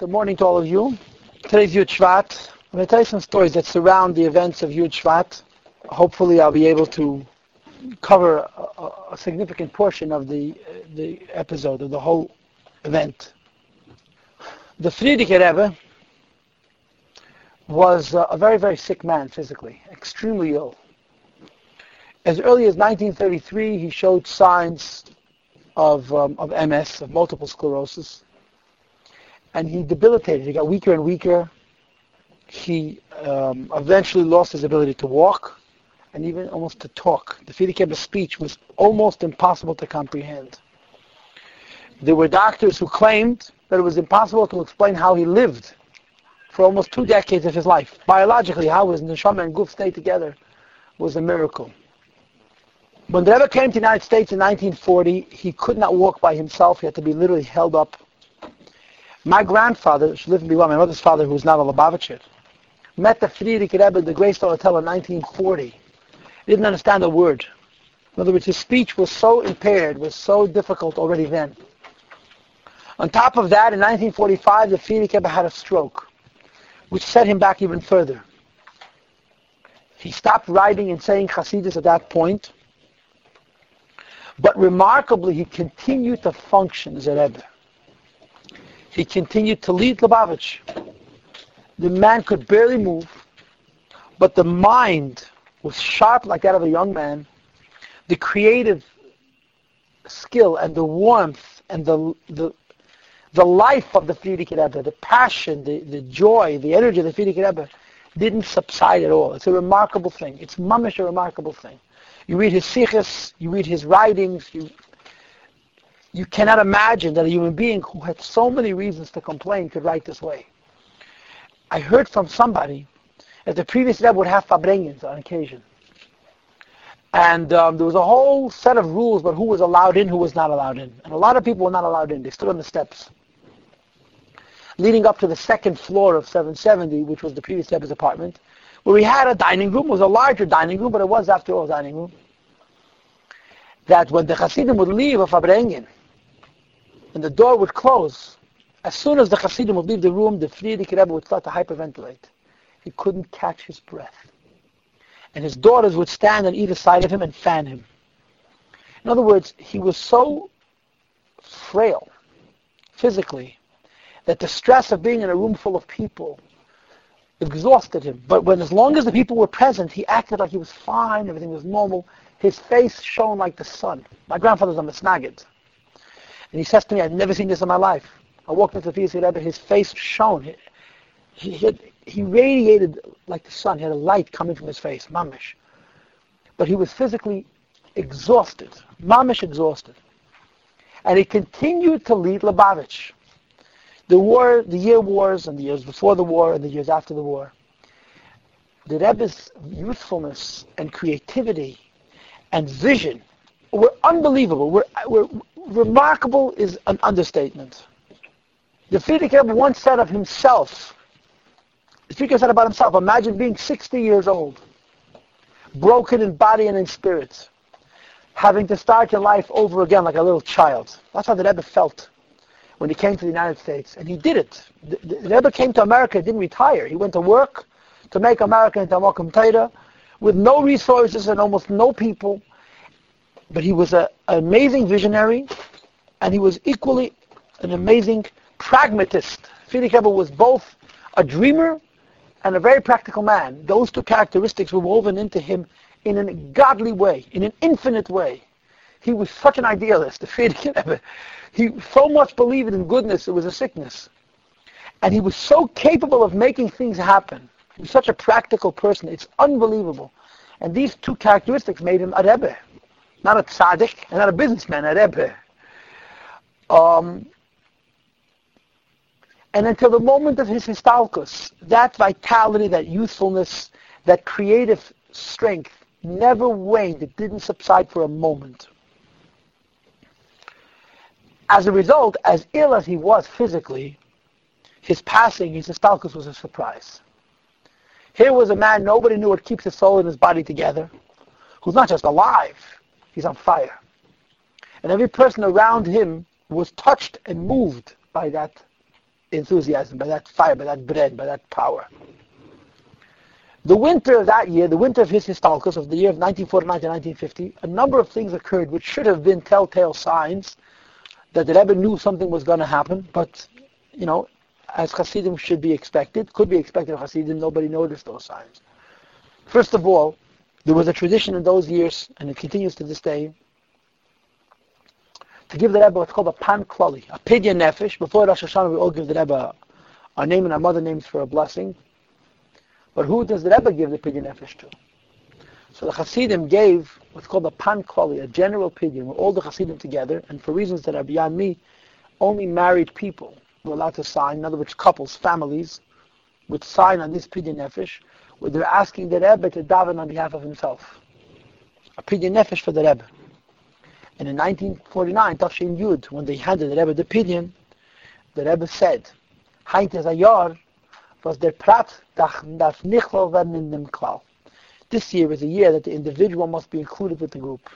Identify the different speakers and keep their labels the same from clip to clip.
Speaker 1: Good morning to all of you. Today's Yud Shvat. I'm going to tell you some stories that surround the events of Yud Shvat. Hopefully I'll be able to cover a, a significant portion of the, the episode, of the whole event. The Frierdiker Rebbe was a very, very sick man physically, extremely ill. As early as 1933, he showed signs of, um, of MS, of multiple sclerosis and he debilitated. He got weaker and weaker. He um, eventually lost his ability to walk and even almost to talk. The Frierdiker speech was almost impossible to comprehend. There were doctors who claimed that it was impossible to explain how he lived for almost two decades of his life. Biologically, how his neshama and guf stayed together was a miracle. When the Rebbe came to the United States in 1940, he could not walk by himself. He had to be literally held up my grandfather, she lived in Biwa, my mother's father, who was not a Lubavitcher, met the Frierdiker Rebbe at the Greystone Hotel in 1940. He didn't understand a word. In other words, his speech was so impaired, was so difficult already then. On top of that, in 1945, the Frierdiker Rebbe had a stroke, which set him back even further. He stopped writing and saying Hasidus at that point, but remarkably, he continued to function as a Rebbe. He continued to lead Lubavitch. The man could barely move, but the mind was sharp like that of a young man. The creative skill and the warmth and the the the life of the Frierdiker Rebbe, the passion, the, the joy, the energy of the Frierdiker Rebbe didn't subside at all. It's a remarkable thing. It's mamish a remarkable thing. You read his sikhs, you read his writings, you you cannot imagine that a human being who had so many reasons to complain could write this way. I heard from somebody that the previous Rebbe would have farbrengens on occasion. And um, there was a whole set of rules about who was allowed in, who was not allowed in. And a lot of people were not allowed in. They stood on the steps. Leading up to the second floor of 770, which was the previous Rebbe's apartment, where we had a dining room. It was a larger dining room, but it was, after all, a dining room. That when the Hasidim would leave a farbrengen, and the door would close, as soon as the Hasidim would leave the room, the Frierdiker Rebbe would start to hyperventilate. He couldn't catch his breath. And his daughters would stand on either side of him and fan him. In other words, he was so frail, physically, that the stress of being in a room full of people exhausted him. But when, as long as the people were present, he acted like he was fine, everything was normal. His face shone like the sun. My grandfather was a misnagid. And he says to me, I've never seen this in my life. I walked into the Rebbe, his face shone. He, he, he radiated like the sun. He had a light coming from his face, mamish. But he was physically exhausted, mamish exhausted. And he continued to lead Lubavitch. The war, the year wars, and the years before the war, and the years after the war. The Rebbe's youthfulness and creativity and vision were unbelievable. Were, were remarkable is an understatement. The Rebbe once said of himself, the Frierdiker said about himself, imagine being 60 years old, broken in body and in spirit, having to start your life over again like a little child. That's how the Rebbe felt when he came to the United States. And he did it. The, the Rebbe came to America, didn't retire. He went to work to make America into a Mokum Torah with no resources and almost no people but he was a, an amazing visionary, and he was equally an amazing pragmatist. Frierdiker Rebbe was both a dreamer and a very practical man. Those two characteristics were woven into him in a godly way, in an infinite way. He was such an idealist, the Frierdiker He so much believed in goodness, it was a sickness. And he was so capable of making things happen. He was such a practical person. It's unbelievable. And these two characteristics made him a Rebbe not a tzaddik, and not a businessman, a rebbe. Um, and until the moment of his histalkus, that vitality, that youthfulness, that creative strength never waned. It didn't subside for a moment. As a result, as ill as he was physically, his passing, his histalkus was a surprise. Here was a man nobody knew what keeps his soul and his body together, who's not just alive, He's on fire. And every person around him was touched and moved by that enthusiasm, by that fire, by that bread, by that power. The winter of that year, the winter of his histalkus, of the year of 1949 to 1950, a number of things occurred which should have been telltale signs that the Rebbe knew something was going to happen, but, you know, as Hasidim should be expected, could be expected of Hasidim, nobody noticed those signs. First of all, there was a tradition in those years, and it continues to this day, to give the Rebbe what's called a pan klali, a pidyon nefesh. Before Rosh Hashanah, we all give the Rebbe our name and our mother names for a blessing. But who does the Rebbe give the pidyon nefesh to? So the Hasidim gave what's called a pan klali, a general pidyon, where all the Hasidim together, and for reasons that are beyond me, only married people were allowed to sign. In other words, couples, families, would sign on this pidyon nefesh, where they're asking the Rebbe to daven on behalf of himself. A pidyon nefesh for the Rebbe. And in 1949, Tafshin Yud, when they handed the Rebbe the pidyon, the Rebbe said, Heint is a yar, was der Prat darf nicht werden in dem Klal. This year is a year that the individual must be included with the group.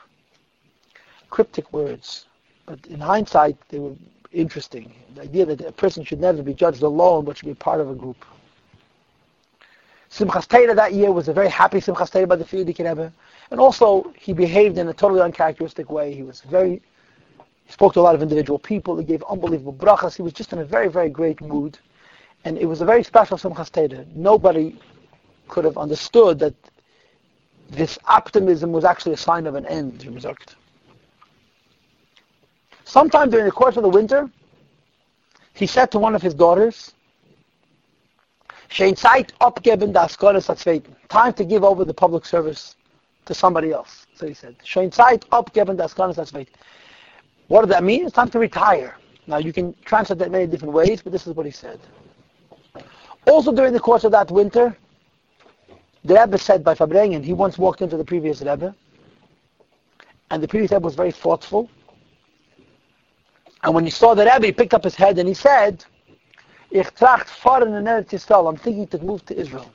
Speaker 1: Cryptic words, but in hindsight, they were interesting. The idea that a person should never be judged alone, but should be part of a group. Simchas Torah that year was a very happy Simchas Torah by the Frierdiker Rebbe. And also, he behaved in a totally uncharacteristic way. He was very, he spoke to a lot of individual people. He gave unbelievable brachas. He was just in a very, very great mood. And it was a very special Simchas Torah. Nobody could have understood that this optimism was actually a sign of an end. Sometime during the course of the winter, he said to one of his daughters, Time to give over the public service to somebody else. So he said, Schein Zeit abgeben das Ganze What does that mean? It's time to retire. Now you can translate that many different ways, but this is what he said. Also during the course of that winter, the Rebbe said by Farbrengen, he once walked into the previous Rebbe, and the previous Rebbe was very thoughtful. And when he saw the Rebbe, he picked up his head and he said, Ich tracht fahren in Eretz Yisrael. I'm thinking to move to Israel.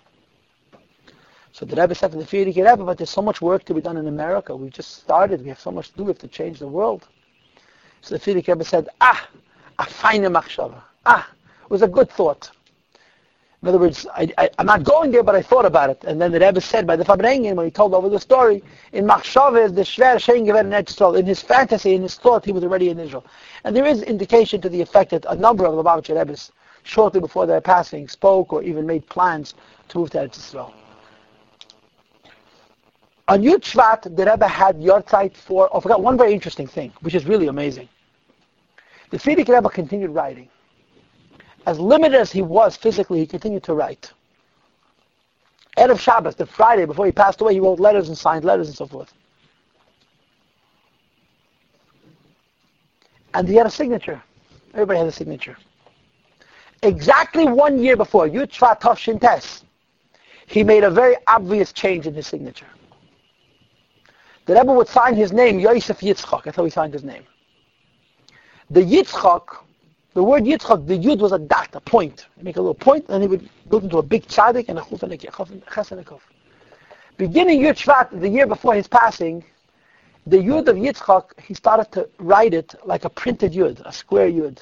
Speaker 1: So the Rebbe said to the Frierdiker Rebbe, but there's so much work to be done in America. We just started. We have so much to do. We have to change the world. So the Frierdiker Rebbe said, ah, a fine machshava. Ah, it was a good thought. In other words, I, am not going there, but I thought about it. And then the Rebbe said by the Farbrengen, when he told over the story, in Machshava the Shver Shein in Israel. In his fantasy, in his thought, he was already in Israel. And there is indication to the effect that a number of the Lubavitcher Rebbes, shortly before their passing, spoke or even made plans to move to Israel. On Yud Shvat, the Rebbe had Yortzeit for, oh, I forgot one very interesting thing, which is really amazing. The Frierdiker Rebbe continued writing. As limited as he was physically, he continued to write. Erev Shabbos, the Friday before he passed away, he wrote letters and signed letters and so forth. And he had a signature. Everybody had a signature. Exactly one year before, Yud Shvat Tes, he made a very obvious change in his signature. The Rebbe would sign his name, Yosef Yitzchak. That's how he signed his name. The Yitzchak, the word Yitzchak, the Yud was a dot, a point. He'd make a little point, and he would build into a big tzaddik and a chuf and a chesed Beginning Yud the year before his passing, the Yud of Yitzchak, he started to write it like a printed Yud, a square Yud.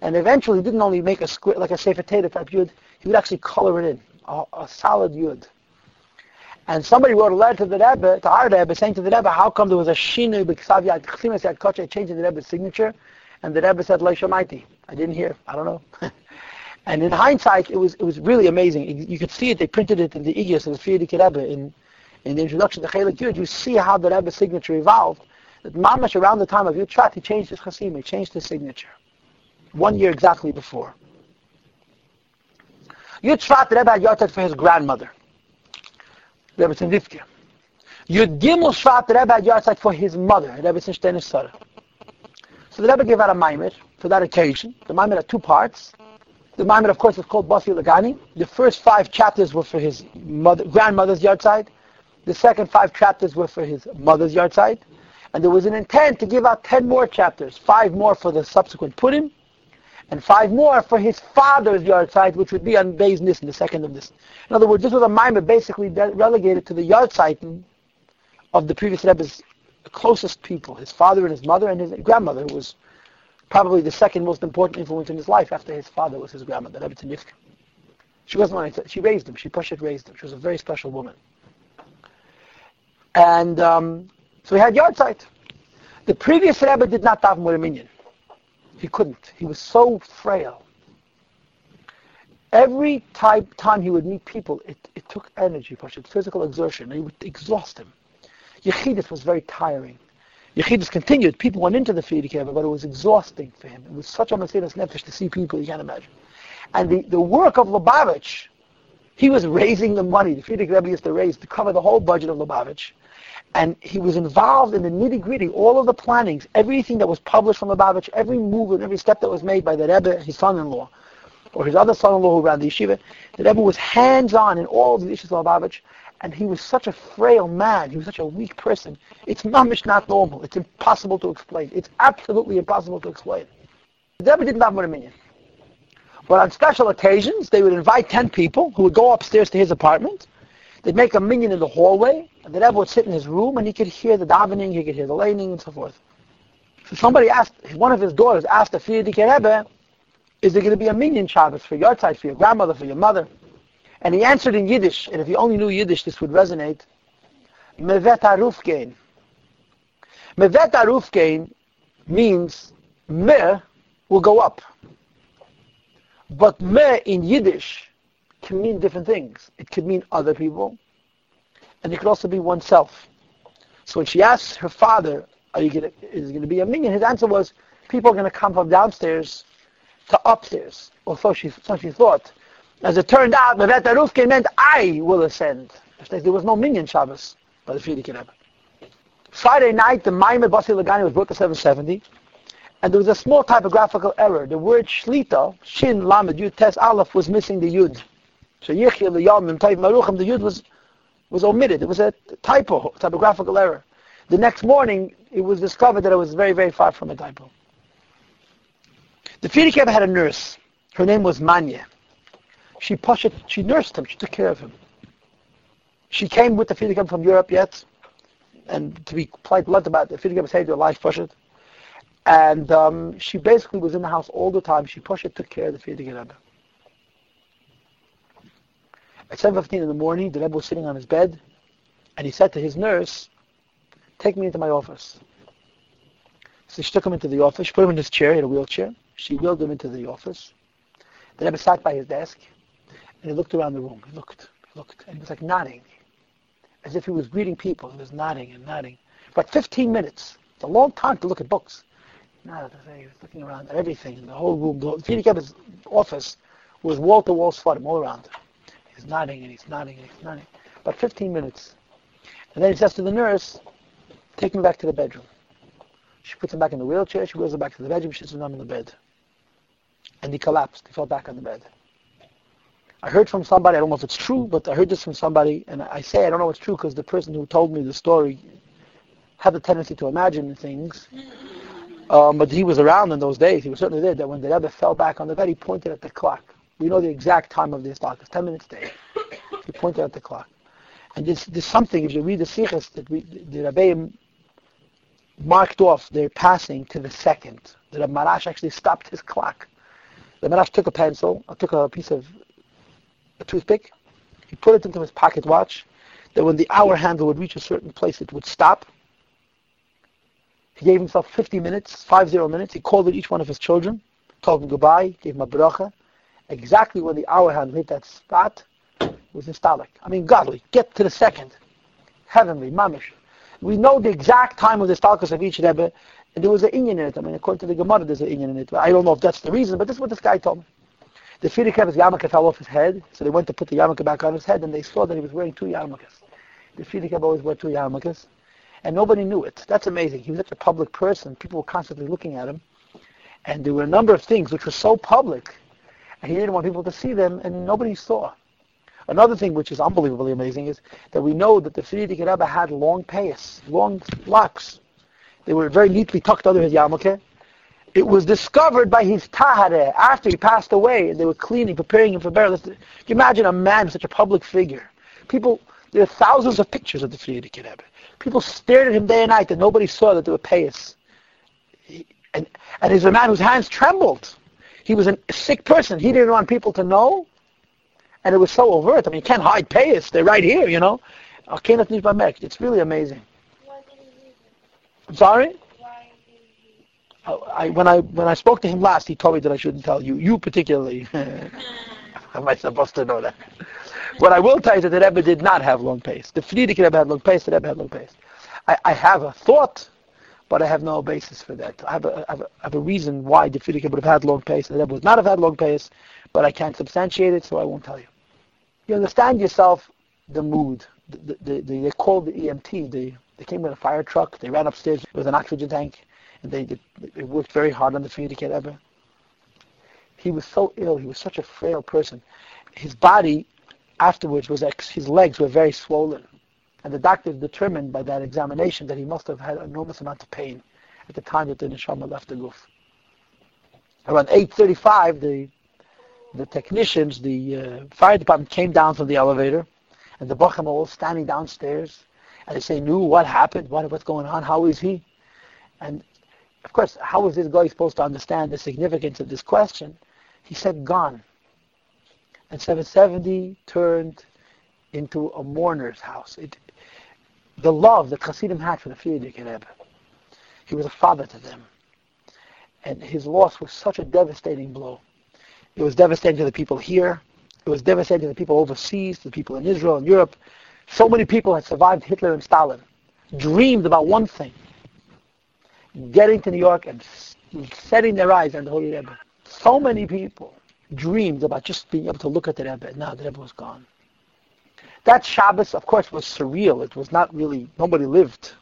Speaker 1: And eventually he didn't only make a square, like a Sefer Torah type Yud, he would actually color it in, a, a solid Yud. And somebody wrote a letter to the Rebbe, to our Rebbe, saying to the Rebbe, how come there was a shinu b'ksav yad chsimas yad koche, changing the Rebbe's signature? And the Rebbe said, Leishamaiti. I didn't hear. I don't know. and in hindsight, it was it was really amazing. You could see it. They printed it in the Igros of the Frierdiker Rebbe in, in the introduction to Chelik Yud. You see how the Rebbe's signature evolved. That Mamash, around the time of Yud he changed his chasim, he changed his signature. One year exactly before. The Rebbe had Yotet for his grandmother. Rebbe Tzendivke. Yud Gimel Shvat, Rebbe had Yahrzeit for his mother, Rebbe Tzendivke. So the Rebbe gave out a Maimer for that occasion. The Maimer had two parts. The Maimer, of course, was called Basi Lagani. The first five chapters were for his mother, grandmother's Yahrzeit. The second five chapters were for his mother's Yahrzeit. And there was an intent to give out ten more chapters, five more for the subsequent Purim, and five more for his father's Yahrzeit, which would be on Beis Nissen, the second of this. In other words, this was a maimer basically relegated to the Yahrzeit of the previous Rebbe's closest people, his father and his mother and his grandmother, who was Probably the second most important influence in his life after his father was his grandmother, the Rebbe Tanifka. She wasn't only, she raised him, she pushed it, raised him. She was a very special woman. And um, so he had yahrzeit. The previous Rebbe did not daven with a minyan. He couldn't. He was so frail. Every type, time he would meet people, it, it took energy, physical exertion. It would exhaust him. Yechidus was very tiring. Yechidus continued. People went into the Frierdiker but it was exhausting for him. It was such a Mesiras Nefesh to see people, you can't imagine. And the, the work of Lubavitch, he was raising the money. The Frierdiker Rebbe used to raise to cover the whole budget of Lubavitch. And he was involved in the nitty-gritty, all of the plannings, everything that was published from Lubavitch, every move and every step that was made by the Rebbe, his son-in-law, or his other son-in-law who ran the yeshiva. The Rebbe was hands-on in all of the issues of Lubavitch and he was such a frail man. He was such a weak person. It's mamish not normal. It's impossible to explain. It's absolutely impossible to explain. The Rebbe didn't have a minyan. But on special occasions, they would invite 10 people who would go upstairs to his apartment. They'd make a minyan in the hallway, and the Rebbe would sit in his room, and he could hear the davening, he could hear the laning, and so forth. So somebody asked, one of his daughters asked the Frierdiker Rebbe, is there going to be a minyan Shabbos for your side, for your grandmother, for your mother? And he answered in Yiddish, and if you only knew Yiddish, this would resonate. Mevet arufgein. Mevet arufgein means me will go up. But me in Yiddish can mean different things. It could mean other people, and it could also be oneself. So when she asked her father, "Are you gonna, is going to be a minyan?" His answer was, "People are going to come from downstairs to upstairs." Or so she, so she thought. As it turned out, Mevet Arufke meant I will ascend. There was no minyan Shabbos by the Frierdiker Rebbe. Friday night, the Maimer Basi Lagani was brought to 770, and there was a small typographical error. The word Shlita, Shin, Lamed, Yud, Tes, Aleph, was missing the Yud. So Yichya, the Yom, and Taiv Maruchim, the Yud was, was omitted. It was a typo, typographical error. The next morning, it was discovered that it was very, very far from a typo. The Frierdiker had a nurse. Her name was Manya. She pushed, she nursed him, she took care of him. She came with the Frierdiker from Europe yet, and to be quite blunt about it, the Frierdiker saved her life, pushed. And um, she basically was in the house all the time. She pushed took care of the Rebbe. At 7.15 in the morning, the Rebbe was sitting on his bed, and he said to his nurse, take me into my office. So she took him into the office. She put him in his chair, he had a wheelchair. She wheeled him into the office. The Rebbe sat by his desk. And he looked around the room. He looked, looked, and he was like nodding, as if he was greeting people. He was nodding and nodding. For 15 minutes. It's a long time to look at books. Nodded. He was looking around at everything, the whole room. The Frierdiker office was wall-to-wall sforim all around. He's nodding and he's nodding and he's nodding. About 15 minutes. And then he says to the nurse, take him back to the bedroom. She puts him back in the wheelchair. She wheels him back to the bedroom. She sits him in the bed. And he collapsed. He fell back on the bed. I heard from somebody, I don't know if it's true, but I heard this from somebody, and I say I don't know if it's true because the person who told me the story had the tendency to imagine things. Um, but he was around in those days. He was certainly there. That when the Rebbe fell back on the bed, he pointed at the clock. We know the exact time of this talk. It's 10 minutes to 8. He pointed at the clock. And this, this something, if you read the Sikhs, that we, the Rebbe marked off their passing to the second. The Maharash actually stopped his clock. The Maharash took a pencil, uh, took a piece of a toothpick. He put it into his pocket watch. That when the hour handle would reach a certain place, it would stop. He gave himself 50 minutes, 50 minutes. He called each one of his children, told them goodbye, gave him a bracha. Exactly when the hour hand hit that spot, was instalic. I mean, godly. Get to the second. Heavenly, mamish. We know the exact time of the stalkers of each Rebbe, and there was an Indian in it. I mean, according to the Gemara, there's an Indian in it. I don't know if that's the reason, but this is what this guy told me. The Frierdiker's yarmulke fell off his head, so they went to put the yarmulke back on his head, and they saw that he was wearing two yarmulkes. The Frierdiker always wore two yarmulkes, and nobody knew it. That's amazing. He was such a public person. People were constantly looking at him, and there were a number of things which were so public, and he didn't want people to see them, and nobody saw. Another thing which is unbelievably amazing is that we know that the Frierdiker Rebbe had long payas, long locks. They were very neatly tucked under his yarmulke, it was discovered by his tahare after he passed away, and they were cleaning, preparing him for burial. Can you imagine a man, such a public figure? People, there are thousands of pictures of the Frierdiker Rebbe. People stared at him day and night, and nobody saw that they were payas. And, and he's a man whose hands trembled. He was a sick person. He didn't want people to know. And it was so overt. I mean, you can't hide payas. They're right here, you know. It's really amazing. I'm sorry? I, when I when I spoke to him last, he told me that I shouldn't tell you. You particularly. How am I supposed to know that? What I will tell you is that the Rebbe did not have long payas. The Frierdiker Rebbe had long payas. The Rebbe had long payas. I, I have a thought, but I have no basis for that. I have a, I have a, I have a reason why the would have had long payas. The Rebbe would not have had long payas, but I can't substantiate it, so I won't tell you. You understand yourself the mood. The, the, the, they called the EMT. They, they came with a fire truck. They ran upstairs with an oxygen tank and they, they worked very hard on the Frierdiker Rebbe. He was so ill. He was such a frail person. His body afterwards was his legs were very swollen, and the doctor determined by that examination that he must have had an enormous amount of pain at the time that the neshama left the guf. Around 8:35, the the technicians, the uh, fire department came down from the elevator, and the Bacham all standing downstairs, and they say, "Nu, what happened? What, what's going on? How is he?" And of course, how was this guy supposed to understand the significance of this question? He said, gone. And 770 turned into a mourner's house. It, the love that Chassidim had for the Frierdiker Rebbe. He was a father to them. And his loss was such a devastating blow. It was devastating to the people here. It was devastating to the people overseas, to the people in Israel and Europe. So many people had survived Hitler and Stalin, dreamed about one thing, getting to New York and setting their eyes on the Holy Rebbe. So many people dreamed about just being able to look at the Rebbe. And now the Rebbe was gone. That Shabbos, of course, was surreal. It was not really, nobody lived.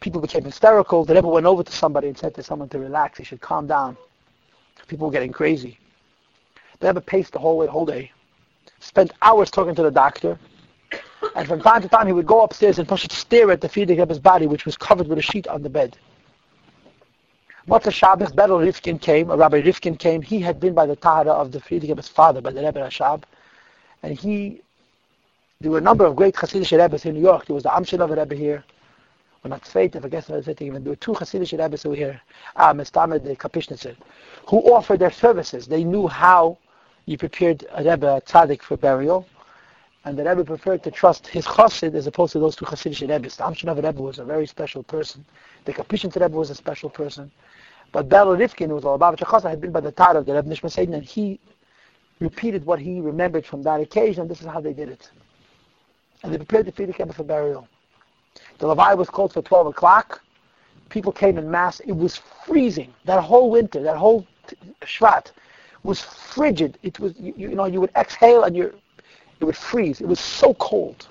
Speaker 1: People became hysterical. The Rebbe went over to somebody and said to someone to relax. He should calm down. People were getting crazy. The Rebbe paced the whole way, the whole day. Spent hours talking to the doctor. And from time to time, he would go upstairs and push to stare at the Frierdiker his body, which was covered with a sheet on the bed. Motzei Shabbos, Berel Rifkin came, Rabbi Rifkin came. He had been by the Tahara of the Friedrich of his father, by the Rebbe Rashab. And he, there were a number of great Hasidic Rebbes in New York. There was the Amshinov Rebbe here. Or not Tzveit, I forget what said even. There were two Hasidic Rebbes who were here. Ah, Mestamed, the Kapishnitzer, who offered their services. They knew how you prepared a Rebbe, a tzaddik, for burial. And the Rebbe preferred to trust his chassid as opposed to those two Hasidic Rebbes. The Amshinov Rebbe was a very special person. The Kapishnitzer Rebbe was a special person. But Berel Rifkin, who was a Lubavitch Chassid, had been by the Tar of the Rebbe Nishma and he repeated what he remembered from that occasion. This is how they did it. And they prepared the Frierdiker for burial. The Levaya was called for 12 o'clock. People came in mass. It was freezing. That whole winter, that whole Shvat was frigid. It was, you, you know, you would exhale and you it would freeze. It was so cold.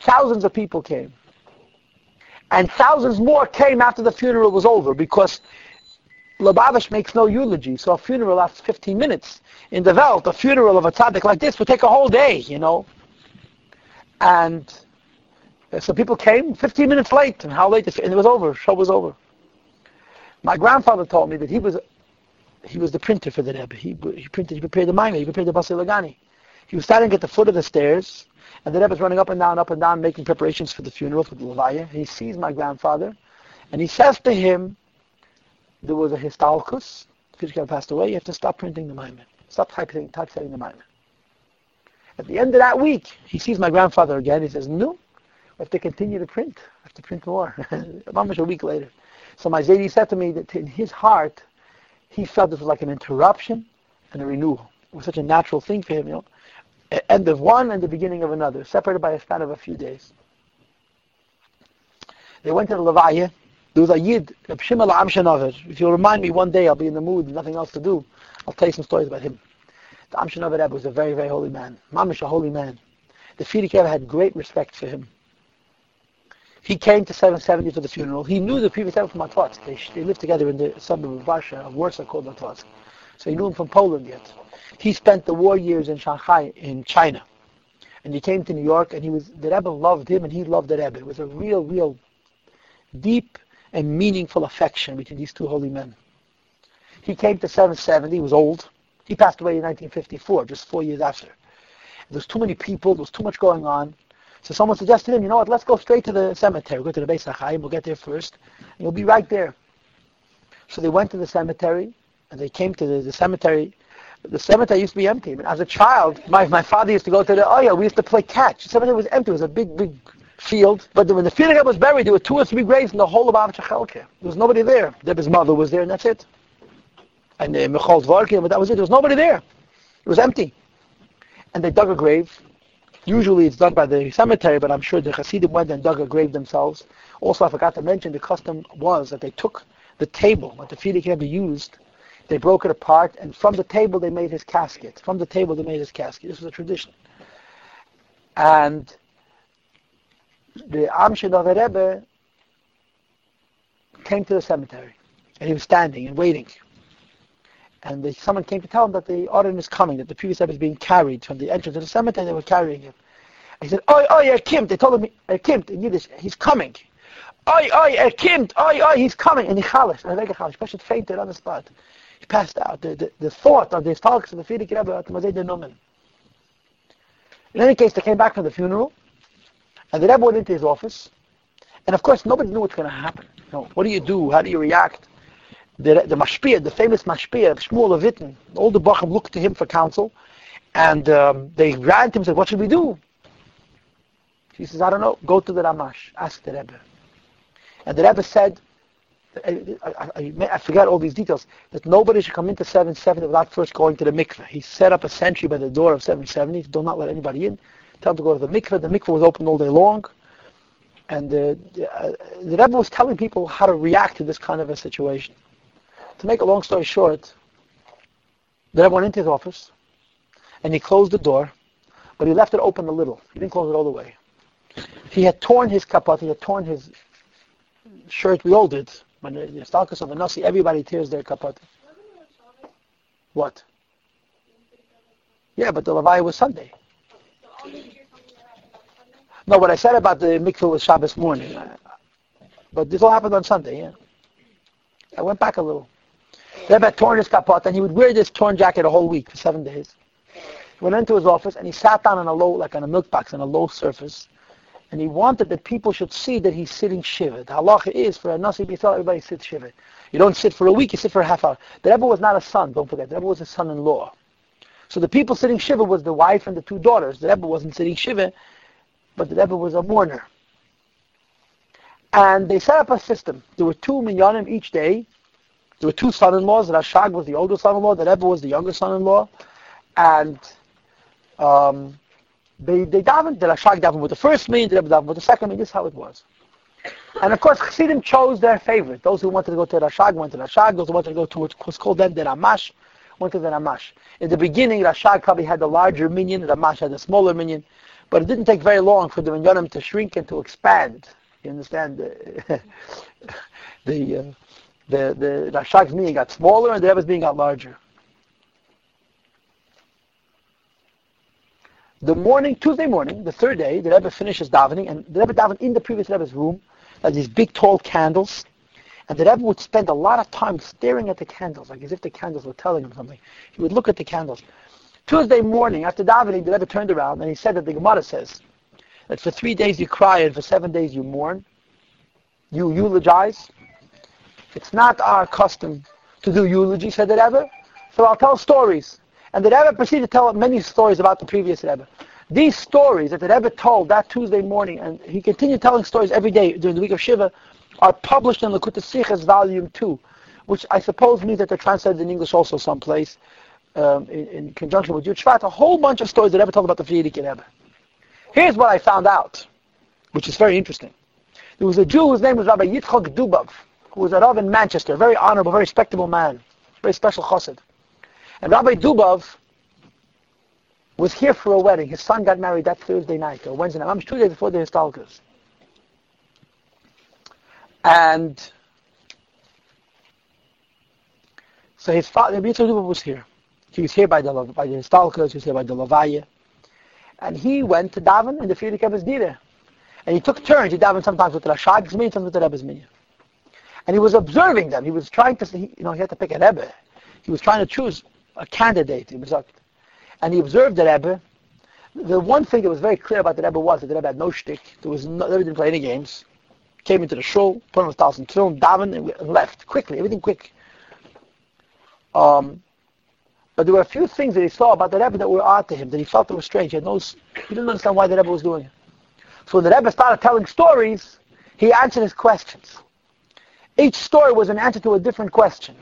Speaker 1: Thousands of people came. And thousands more came after the funeral was over because Lubavitch makes no eulogy, so a funeral lasts 15 minutes. In the Welt, a funeral of a tzaddik like this would take a whole day, you know. And so people came 15 minutes late, and how late? And it was over. Show was over. My grandfather told me that he was he was the printer for the Rebbe. He, he printed, he prepared the Maimah, he prepared the Basi Lagani. He was standing at the foot of the stairs, and the Rebbe is running up and down, up and down, making preparations for the funeral, for the Levaya. He sees my grandfather, and he says to him, there was a histalkus, Fishka passed away, you have to stop printing the Maimon. Stop typesetting, typesetting the Maimon. At the end of that week, he sees my grandfather again. He says, no, we have to continue to print. We have to print more. Almost a week later. So my Zaidi said to me that in his heart, he felt this was like an interruption and a renewal. It was such a natural thing for him, you know end of one and the beginning of another, separated by a span of a few days. They went to the Levaya. There was a Yid. If you'll remind me one day, I'll be in the mood, nothing else to do. I'll tell you some stories about him. The Amshanover Rebbe was a very, very holy man. Mamish, a holy man. The Frierdiker had great respect for him. He came to 770 for the funeral. He knew the previous Rebbe from Matvatsk. They, they lived together in the suburb of Varsha, of Warsaw, called Matvatsk. So he knew him from Poland yet. He spent the war years in Shanghai, in China. And he came to New York, and he was the Rebbe loved him, and he loved the Rebbe. It was a real, real deep and meaningful affection between these two holy men. He came to 770. He was old. He passed away in 1954, just four years after. There was too many people. There was too much going on. So someone suggested to him, you know what, let's go straight to the cemetery. Go to the Beis HaChaim. We'll get there first. And you'll be right there. So they went to the cemetery, and they came to the, the cemetery. The cemetery used to be empty. I mean, as a child, my, my father used to go to the, oh yeah, we used to play catch. The cemetery was empty. It was a big, big field. But when the Frierdiker was buried, there were two or three graves in the whole of Avchelke. There was nobody there. Deborah's mother was there, and that's it. And uh, Michal Dvorkin, but that was it. There was nobody there. It was empty. And they dug a grave. Usually it's done by the cemetery, but I'm sure the Hasidim went and dug a grave themselves. Also, I forgot to mention, the custom was that they took the table that the Frierdiker Rebbe used, they broke it apart, and from the table they made his casket. From the table they made his casket. This was a tradition. And the Amshin Rebbe came to the cemetery, and he was standing and waiting. And the, someone came to tell him that the Aron is coming, that the previous Rebbe is being carried from the entrance of the cemetery. They were carrying him. He said, "Oi, oi, er kimt." They told him, "Er kimt" in Yiddish. He's coming. Oi, oi, er kimt. Oi, oi, he's coming. And he chalish, and fainted on the spot. He passed out. The, the, the thought of the talks of the Frierdiker Rebbe nomen. In any case, they came back from the funeral, and the Rebbe went into his office, and of course, nobody knew what's going to happen. You know, what do you do? How do you react? The, the mashpia, the famous mashpia, Shmuel Levittin, all the Bacham looked to him for counsel, and um, they ran to him and said, what should we do? He says, I don't know. Go to the Ramash. Ask the Rebbe. And the Rebbe said, I, I, I, forget all these details, that nobody should come into 770 without first going to the mikveh. He set up a sentry by the door of 770, do not let anybody in. Tell them to go to the mikveh. The mikveh was open all day long. And uh, uh, the Rebbe was telling people how to react to this kind of a situation. To make a long story short, the Rebbe went into his office, and he closed the door, but he left it open a little. He didn't close it all the way. He had torn his kapot, he had torn his shirt, we all did. When the stalkers of the Nasi, everybody tears their kapot. What? Yeah, but the Levaya was Sunday. No, what I said about the mikveh was Shabbos morning. Uh, but this all happened on Sunday, yeah. I went back a little. Had torn his kapot, and he would wear this torn jacket a whole week for seven days. He went into his office, and he sat down on a low, like on a milk box, on a low surface, and he wanted that people should see that he's sitting shiva. The halacha is for a nasi b'yisrael, everybody sits shiva. You don't sit for a week, you sit for a half hour. The Rebbe was not a son, don't forget. The Rebbe was a son-in-law. So the people sitting shiva was the wife and the two daughters. The Rebbe wasn't sitting shiva, but the Rebbe was a mourner. And they set up a system. There were two minyanim each day. There were two son-in-laws. Rashag was the older son-in-law. The Rebbe was the younger son-in-law. And um, they they davened, the Rashag davened with the first mean, the Rebbe davened with the second mean. This is how it was. And of course, Chassidim chose their favorite. Those who wanted to go to Rashag went to Rashag. Those who wanted to go to what was called then the Ramash went to the Ramash. In the beginning, Rashag probably had the larger minyan, the Ramash had the smaller minyan. But it didn't take very long for the minyanim to shrink and to expand. You understand? the the, uh, the, the Rashag's minyan got smaller and the Rebbe's being got larger. The morning, Tuesday morning, the third day, the Rebbe finishes davening, and the Rebbe davened in the previous Rebbe's room, had these big tall candles, and the Rebbe would spend a lot of time staring at the candles, like as if the candles were telling him something. He would look at the candles. Tuesday morning, after davening, the Rebbe turned around and he said that the Gemara says that for three days you cry and for seven days you mourn, you eulogize. It's not our custom to do eulogy, said the Rebbe, so I'll tell stories. And the Rebbe proceeded to tell many stories about the previous Rebbe. These stories that the Rebbe told that Tuesday morning, and he continued telling stories every day during the week of Shiva, are published in Likkutei Sichos Volume 2, which I suppose means that they're translated in English also someplace, um, in, in, conjunction with Yud a whole bunch of stories that Rebbe told about the Frierdiker Rebbe. Here's what I found out, which is very interesting. There was a Jew whose name was Rabbi Yitzchok Dubov, who was a Rav in Manchester, very honorable, very respectable man, very special chassid. And Rabbi Dubov was here for a wedding. His son got married that Thursday night or Wednesday night. I'm two days before the Histalkus. And so his father, Rabbi Dubov was here. He was here by the by the Histalkus, he was here by the Levaya. And he went to daven in the Frierdiker Rebbe's Dira. And he took turns. He davened sometimes with the Rashag's Minyan, sometimes with the Rebbe's Minyan. And he was observing them. He was trying to, you know, he had to pick a Rebbe. He was trying to choose a candidate, He was like, and he observed the Rebbe. The one thing that was very clear about the Rebbe was that the Rebbe had no shtick. There was no, the Rebbe didn't play any games. Came into the shul, put on a thousand tefillin, daven, and left quickly. Everything quick. Um, but there were a few things that he saw about the Rebbe that were odd to him, that he felt that were strange. He, had no, he didn't understand why the Rebbe was doing it. So when the Rebbe started telling stories, he answered his questions. Each story was an answer to a different question.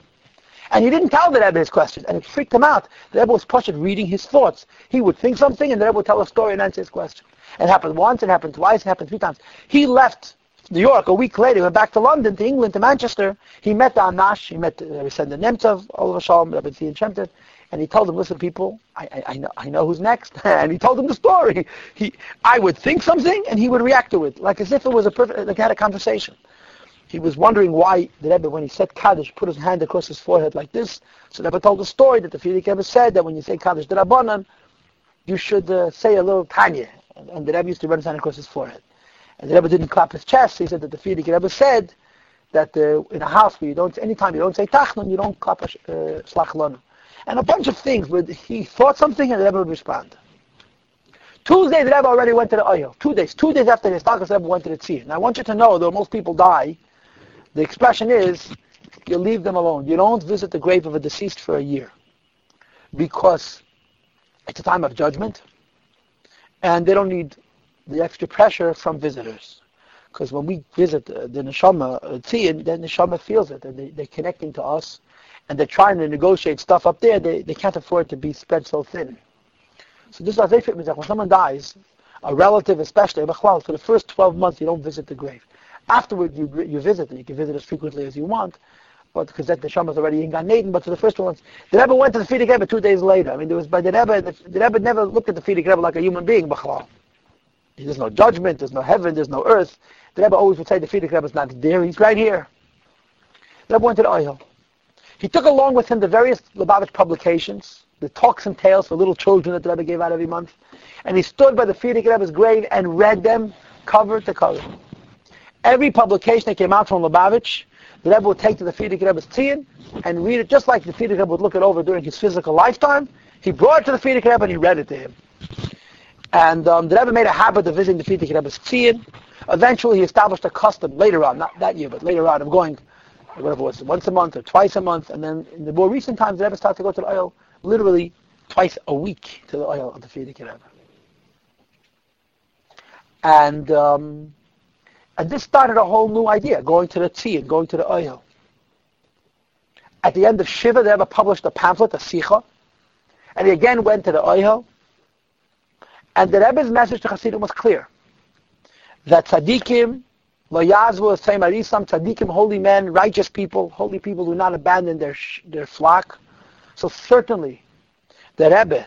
Speaker 1: And he didn't tell the Rebbe his questions, and it freaked him out. The Rebbe was pushed reading his thoughts. He would think something, and the Rebbe would tell a story and answer his question. It happened once, it happened twice, it happened three times. He left New York a week later, went back to London, to England, to Manchester. He met the Anash, he met the Rebbe Nemtsov, Oliver Shalom, Reb Bentzion Shemtov, and he told them, listen, people, I, I, I, know, I know who's next. and he told them the story. He, I would think something, and he would react to it, like as if it was a perfect, like had a conversation. He was wondering why the Rebbe, when he said Kaddish, put his hand across his forehead like this. So the Rebbe told the story that the Frierdiker Rebbe said that when you say Kaddish the Rabbanan, you should uh, say a little Tanya. And, and the Rebbe used to run his hand across his forehead. And the Rebbe didn't clap his chest. He said that the Frierdiker Rebbe said that uh, in a house where you don't, anytime you don't say Tachnun, you don't clap a uh, Slach And a bunch of things But he thought something and the Rebbe would respond. Tuesday, the Rebbe already went to the Ohel. Two days. Two days after the Stalkers Rebbe went to the Tzir. Now I want you to know, though most people die, the expression is, you leave them alone. You don't visit the grave of a deceased for a year. Because it's a time of judgment, and they don't need the extra pressure from visitors. Because when we visit the, the neshama, uh, then the neshama feels it, and they, they're connecting to us, and they're trying to negotiate stuff up there. They, they can't afford to be spread so thin. So this is means that when someone dies, a relative especially, for the first 12 months you don't visit the grave. Afterward, you you visit, and you can visit as frequently as you want, but because that the is already in Gan Eden. But for the first ones, the Rebbe went to the Frierdiker Rebbe two days later. I mean, there was by the Rebbe, the, the Rebbe never looked at the Frierdiker Rebbe like a human being. There's no judgment, there's no heaven, there's no earth. The Rebbe always would say the Frierdiker Rebbe is not there, he's right here. The Rebbe went to the Ohel. He took along with him the various Lubavitch publications, the talks and tales for little children that the Rebbe gave out every month, and he stood by the Frierdiker Rebbe's grave and read them cover to cover. Every publication that came out from Lubavitch, the Rebbe would take to the Frierdiker Rebbe's Tziyun and read it just like the Frierdiker Rebbe would look it over during his physical lifetime. He brought it to the Frierdiker Rebbe and he read it to him. And um, the Rebbe made a habit of visiting the Frierdiker Rebbe's Tziyun. Eventually he established a custom later on, not that year, but later on, of going, whatever it was, once a month or twice a month. And then in the more recent times, the Rebbe started to go to the Ohel literally twice a week to the Ohel of the Frierdiker Rebbe. And um, and this started a whole new idea, going to the tea and going to the Ohel. At the end of Shiva, they ever published a pamphlet, a Sikha, and he again went to the Ohel. And the Rebbe's message to Hasidim was clear, that tzaddikim, loyazvu, same arisam, tzaddikim, holy men, righteous people, holy people do not abandon their, their flock. So certainly, the Rebbe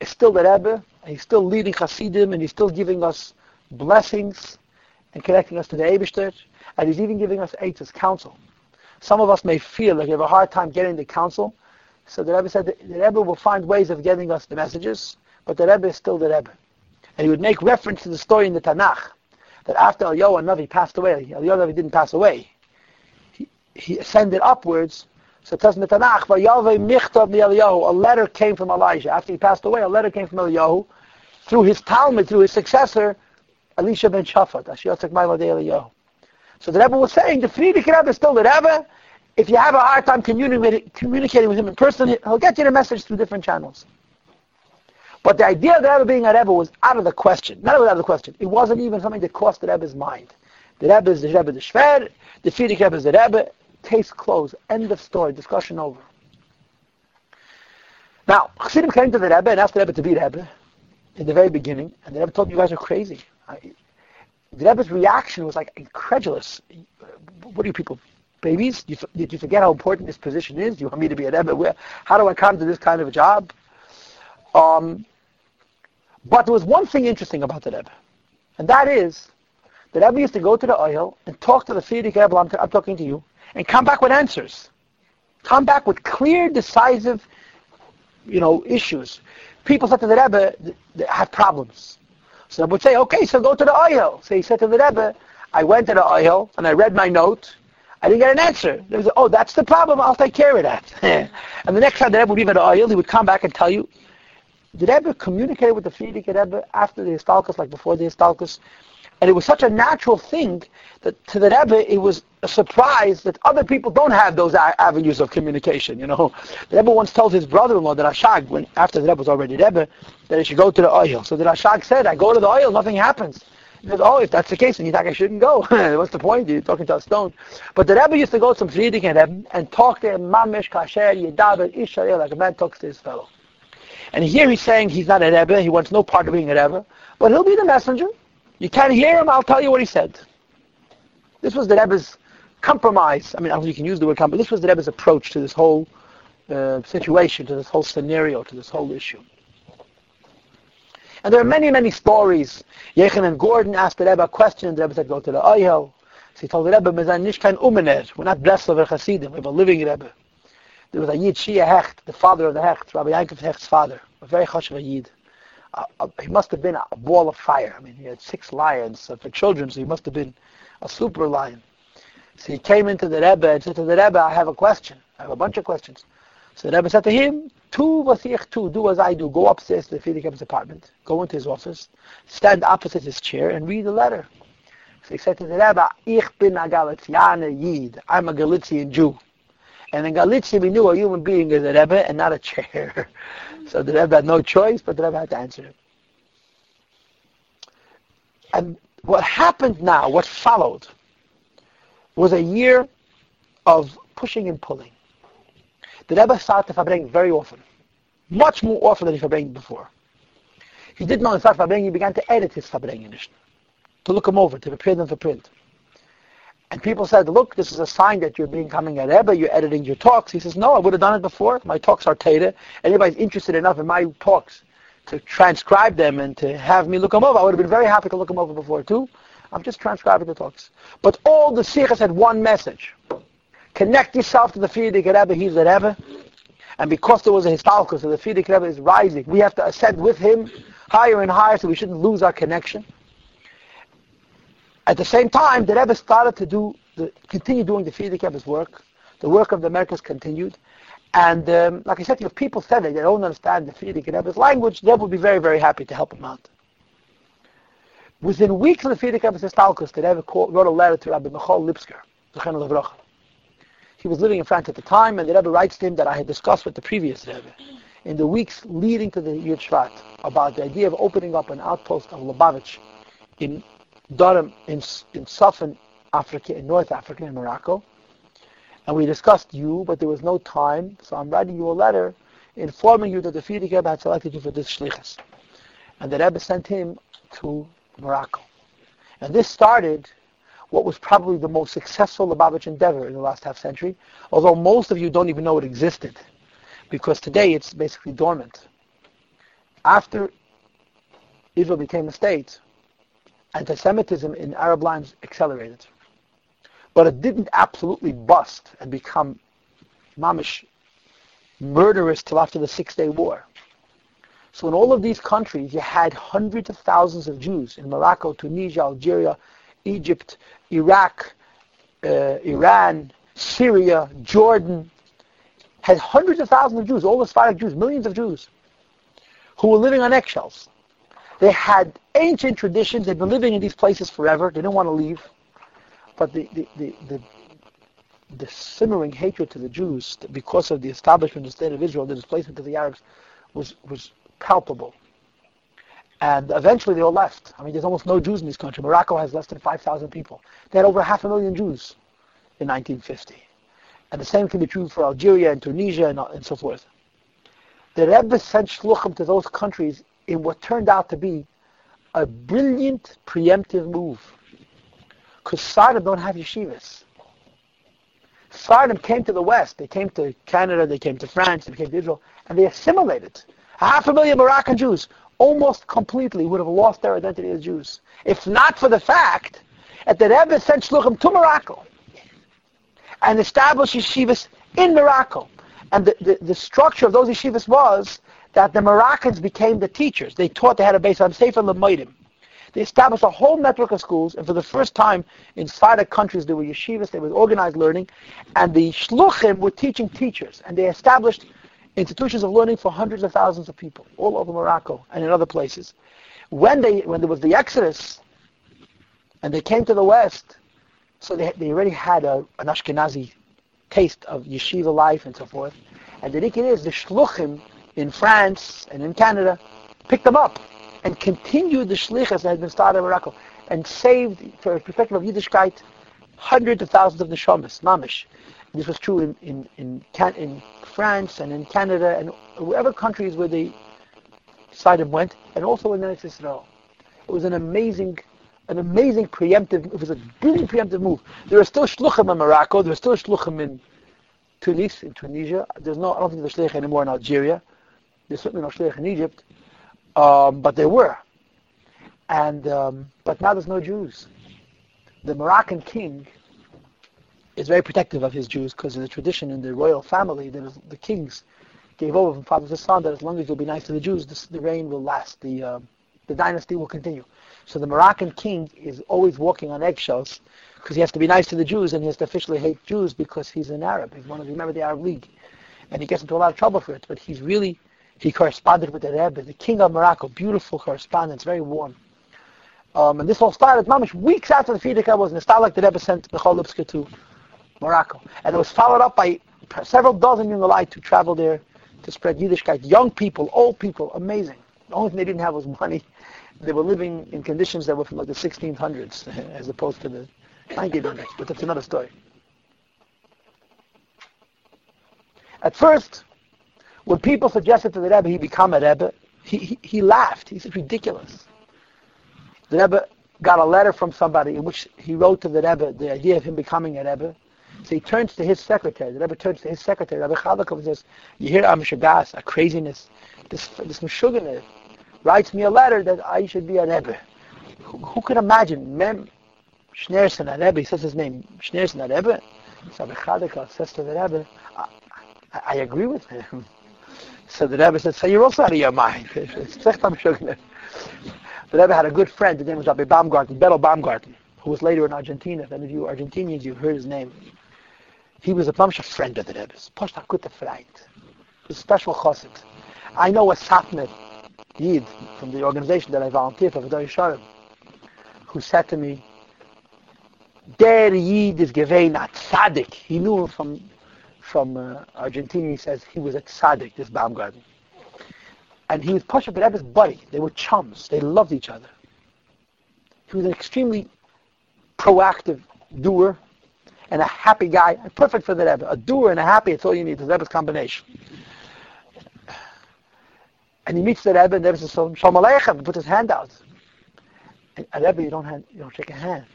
Speaker 1: is still the Rebbe, and he's still leading Hasidim, and he's still giving us blessings and connecting us to the Eibishter, and he's even giving us Eitz's counsel. Some of us may feel like we have a hard time getting the counsel, so the Rebbe said the Rebbe will find ways of getting us the messages, but the Rebbe is still the Rebbe. And he would make reference to the story in the Tanakh, that after Eliyahu Navi passed away, Eliyahu Navi didn't pass away, he, he ascended upwards, so it says in the Tanakh, a letter came from Elijah. After he passed away, a letter came from Eliyahu, through his Talmud, through his successor, Elisha ben Shafat, Ashiyatzak Maimad Eliyahu. So the Rebbe was saying, the Frierdiker Rebbe is still the Rebbe. If you have a hard time communicating, communicating with him in person, he'll get you the message through different channels. But the idea of the Rebbe being a Rebbe was out of the question. Not out of the question. It wasn't even something that crossed the Rebbe's mind. The Rebbe is the Rebbe the Shver, the Frierdiker Rebbe is the Rebbe. Case closed. End of story. Discussion over. Now, Chassidim came to the Rebbe and asked the Rebbe to be the Rebbe in the very beginning, and the Rebbe told him, you guys are crazy. The Rebbe's reaction was like incredulous. What are you people, babies? You, did you forget how important this position is? Do you want me to be a Rebbe? Where, how do I come to this kind of a job? Um, but there was one thing interesting about the Rebbe, and that is the Rebbe used to go to the Ohel and talk to the Frierdiker Rebbe, I'm, I'm talking to you, and come back with answers. Come back with clear, decisive, you know, issues. People said to the Rebbe, they have problems. So I would say, okay, so go to the Ohel. So he said to the Rebbe, I went to the Ohel and I read my note. I didn't get an answer. They said, oh, that's the problem. I'll take care of that. and the next time the Rebbe would leave at the Ohel, he would come back and tell you, did Rebbe communicate with the Frierdiker Rebbe after the Histalkus, like before the Histalkus? And it was such a natural thing that to the Rebbe, it was a surprise that other people don't have those a- avenues of communication. You know, the Rebbe once told his brother-in-law, the Rashag, when after the Rebbe was already Rebbe, that he should go to the Ohel. So the Rashag said, "I go to the Ohel, nothing happens." He said, "Oh, if that's the case, then you think I shouldn't go? What's the point? You're talking to a stone." But the Rebbe used to go to some Friedik and and talk to him, mamish kasher yedaber isharel, like a man talks to his fellow. And here he's saying he's not a Rebbe, he wants no part of being a Rebbe, but he'll be the messenger. You can't hear him, I'll tell you what he said. This was the Rebbe's compromise. I mean, I don't know if you can use the word compromise. This was the Rebbe's approach to this whole uh, situation, to this whole scenario, to this whole issue. And there are many, many stories. Yochanan Gordon asked the Rebbe a question, and the Rebbe said, go to the Ohel. So he told the Rebbe, "Wir nicht kein Umener. We're not Breslov Hasidim. We have a living Rebbe. There was a Yid Shia Hecht, the father of the Hecht, Rabbi Yankov Hecht's father, a very chashuv Yid. Uh, uh, he must have been a ball of fire. I mean, he had six lions for children, so he must have been a super lion. So he came into the Rebbe and said to the Rebbe, I have a question. I have a bunch of questions. So the Rebbe said to him, Tu vasich tu, do as I do. Go upstairs to the Fidikam's apartment, go into his office, stand opposite his chair, and read the letter. So he said to the Rebbe, Ich bin a Galicianer Yid. I'm a Galician Jew. And in Galicia, we knew a human being is a Rebbe and not a chair. so the Rebbe had no choice, but the Rebbe had to answer him. And what happened now, what followed, was a year of pushing and pulling. The Rebbe started to Farbreng very often, much more often than he Farbreng before. He did not start Farbreng, he began to edit his Farbreng to look them over, to prepare them for print. And people said, look, this is a sign that you're becoming a Rebbe, you're editing your talks. He says, no, I would have done it before. My talks are Teda. Anybody's interested enough in my talks to transcribe them and to have me look them over, I would have been very happy to look them over before too. I'm just transcribing the talks. But all the Sichos had one message. Connect yourself to the Frierdiker Rebbe, he's the Rebbe. And because there was a historical, so the Frierdiker Rebbe is rising, we have to ascend with him higher and higher so we shouldn't lose our connection. At the same time, the Rebbe started to do, the, continue doing the Frierdiker Rebbe's work. The work of the Americans continued. And um, like I said, if people said that they don't understand the Frierdiker Rebbe's language, they would be very, very happy to help him out. Within weeks of the Frierdiker Rebbe's Histalkus, the Rebbe wrote a letter to Rabbi Michal Lipsker. He was living in France at the time, and the Rebbe writes to him that I had discussed with the previous Rebbe in the weeks leading to the Yud Shvat about the idea of opening up an outpost of Lubavitch in Durham, in, in southern Africa, in North Africa, in Morocco. And we discussed you, but there was no time, so I'm writing you a letter informing you that the Frierdiker Rebbe had selected you for this shlichus. And the Rebbe sent him to Morocco. And this started what was probably the most successful Lubavitch endeavor in the last half century, although most of you don't even know it existed, because today it's basically dormant. After Israel became a state, anti-Semitism in Arab lands accelerated. But it didn't absolutely bust and become mamish murderous till after the Six-Day War. So in all of these countries, you had hundreds of thousands of Jews in Morocco, Tunisia, Algeria, Egypt, Iraq, uh, Iran, Syria, Jordan, had hundreds of thousands of Jews, all the Sephardic Jews, millions of Jews, who were living on eggshells. They had ancient traditions. They'd been living in these places forever. They didn't want to leave. But the, the, the, the, the simmering hatred to the Jews because of the establishment of the state of Israel, the displacement of the Arabs, was, was palpable. And eventually they all left. I mean, there's almost no Jews in this country. Morocco has less than 5,000 people. They had over half a million Jews in 1950. And the same can be true for Algeria and Tunisia and, and so forth. The Rebbe sent shluchim to those countries in what turned out to be a brilliant preemptive move. Because Sodom don't have yeshivas. Sodom came to the West. They came to Canada, they came to France, they came to Israel, and they assimilated. Half a million Moroccan Jews almost completely would have lost their identity as Jews. If not for the fact that the Rebbe sent Shluchim to Morocco and established yeshivas in Morocco. And the, the, the, structure of those yeshivas was that the Moroccans became the teachers. They taught they had a base on Sefer. They established a whole network of schools, and for the first time in Sfardic countries there were yeshivas, there was organized learning, and the shluchim were teaching teachers, and they established institutions of learning for hundreds of thousands of people all over Morocco and in other places. When they when there was the Exodus, And they came to the West, so they, they already had a, an Ashkenazi taste of yeshiva life and so forth. And the Nikin is the shluchim in France and in Canada picked them up and continued the shlichus that had been started in Morocco and saved, for a perspective of Yiddishkeit, hundreds of thousands of neshamas, mamish. This was true in, in, in, Can- in France and in Canada and wherever countries where the Sidon went, and also in Eretz Israel. It was an amazing, an amazing preemptive, it was a brilliant preemptive move. There are still shluchim in Morocco, there are still shluchim in Tunis, in Tunisia. There's no, I don't think there's shlich anymore in Algeria. There's certainly no shlich in Egypt. Um, but there were. And, um, but now there's no Jews. The Moroccan king is very protective of his Jews because of the tradition in the royal family that the kings gave over from father to son that as long as you'll be nice to the Jews, this, the reign will last, the, uh, the dynasty will continue. So the Moroccan king is always walking on eggshells because he has to be nice to the Jews and he has to officially hate Jews because he's an Arab. He's one of, the, remember the Arab League. And he gets into a lot of trouble for it, but he's really, he corresponded with the Rebbe, the king of Morocco, beautiful correspondence, very warm. Um, and this all started, mamish, weeks after the Frierdiker was in the style, like the Rebbe sent Michal Lipsker to Morocco. And it was followed up by several dozen young alike to travel there to spread Yiddishkeit. Young people, old people, amazing. The only thing they didn't have was money. They were living in conditions that were from like the 1600s as opposed to the 1900s, but that's another story. At first, when people suggested to the Rebbe he become a Rebbe, he, he, he laughed. He said, ridiculous. The Rebbe got a letter from somebody in which he wrote to the Rebbe the idea of him becoming a Rebbe. So he turns to his secretary. The Rebbe turns to his secretary, Rabbi Chadakov, and says, you hear I'm Shagas, a craziness. This, this Meshuggah writes me a letter that I should be a Rebbe. Who, who could imagine? Mem Schneerson, a Rebbe, he says his name, Schneerson, a Rebbe. So Rabbi Chadakov says to the Rebbe, I, I, I agree with him. So the Rebbe says, so you're also out of your mind. The Rebbe had a good friend, his name was Rabbi Baumgarten, Beryl Baumgarten, who was later in Argentina. If any of you Argentinians, you've heard his name. He was a Pamsha friend of the Rebbe's. Poshta Kutte Freit. He's a special chassid. I know a Satmar Yid from the organization that I volunteer for, V'dai Sharem, who said to me, Der Yid is gewein a tzaddik. He knew him from, from uh, Argentina. He says he was a tzaddik, this Baumgarten. And he was Pasha Rebbe's buddy. They were chums. They loved each other. He was an extremely proactive doer and a happy guy, perfect for the Rebbe. A doer and a happy, it's all you need. The Rebbe's combination. And he meets the Rebbe, and the Rebbe says, Shalom Aleichem, and puts his hand out. And a Rebbe, you don't, hand, you don't shake a hand.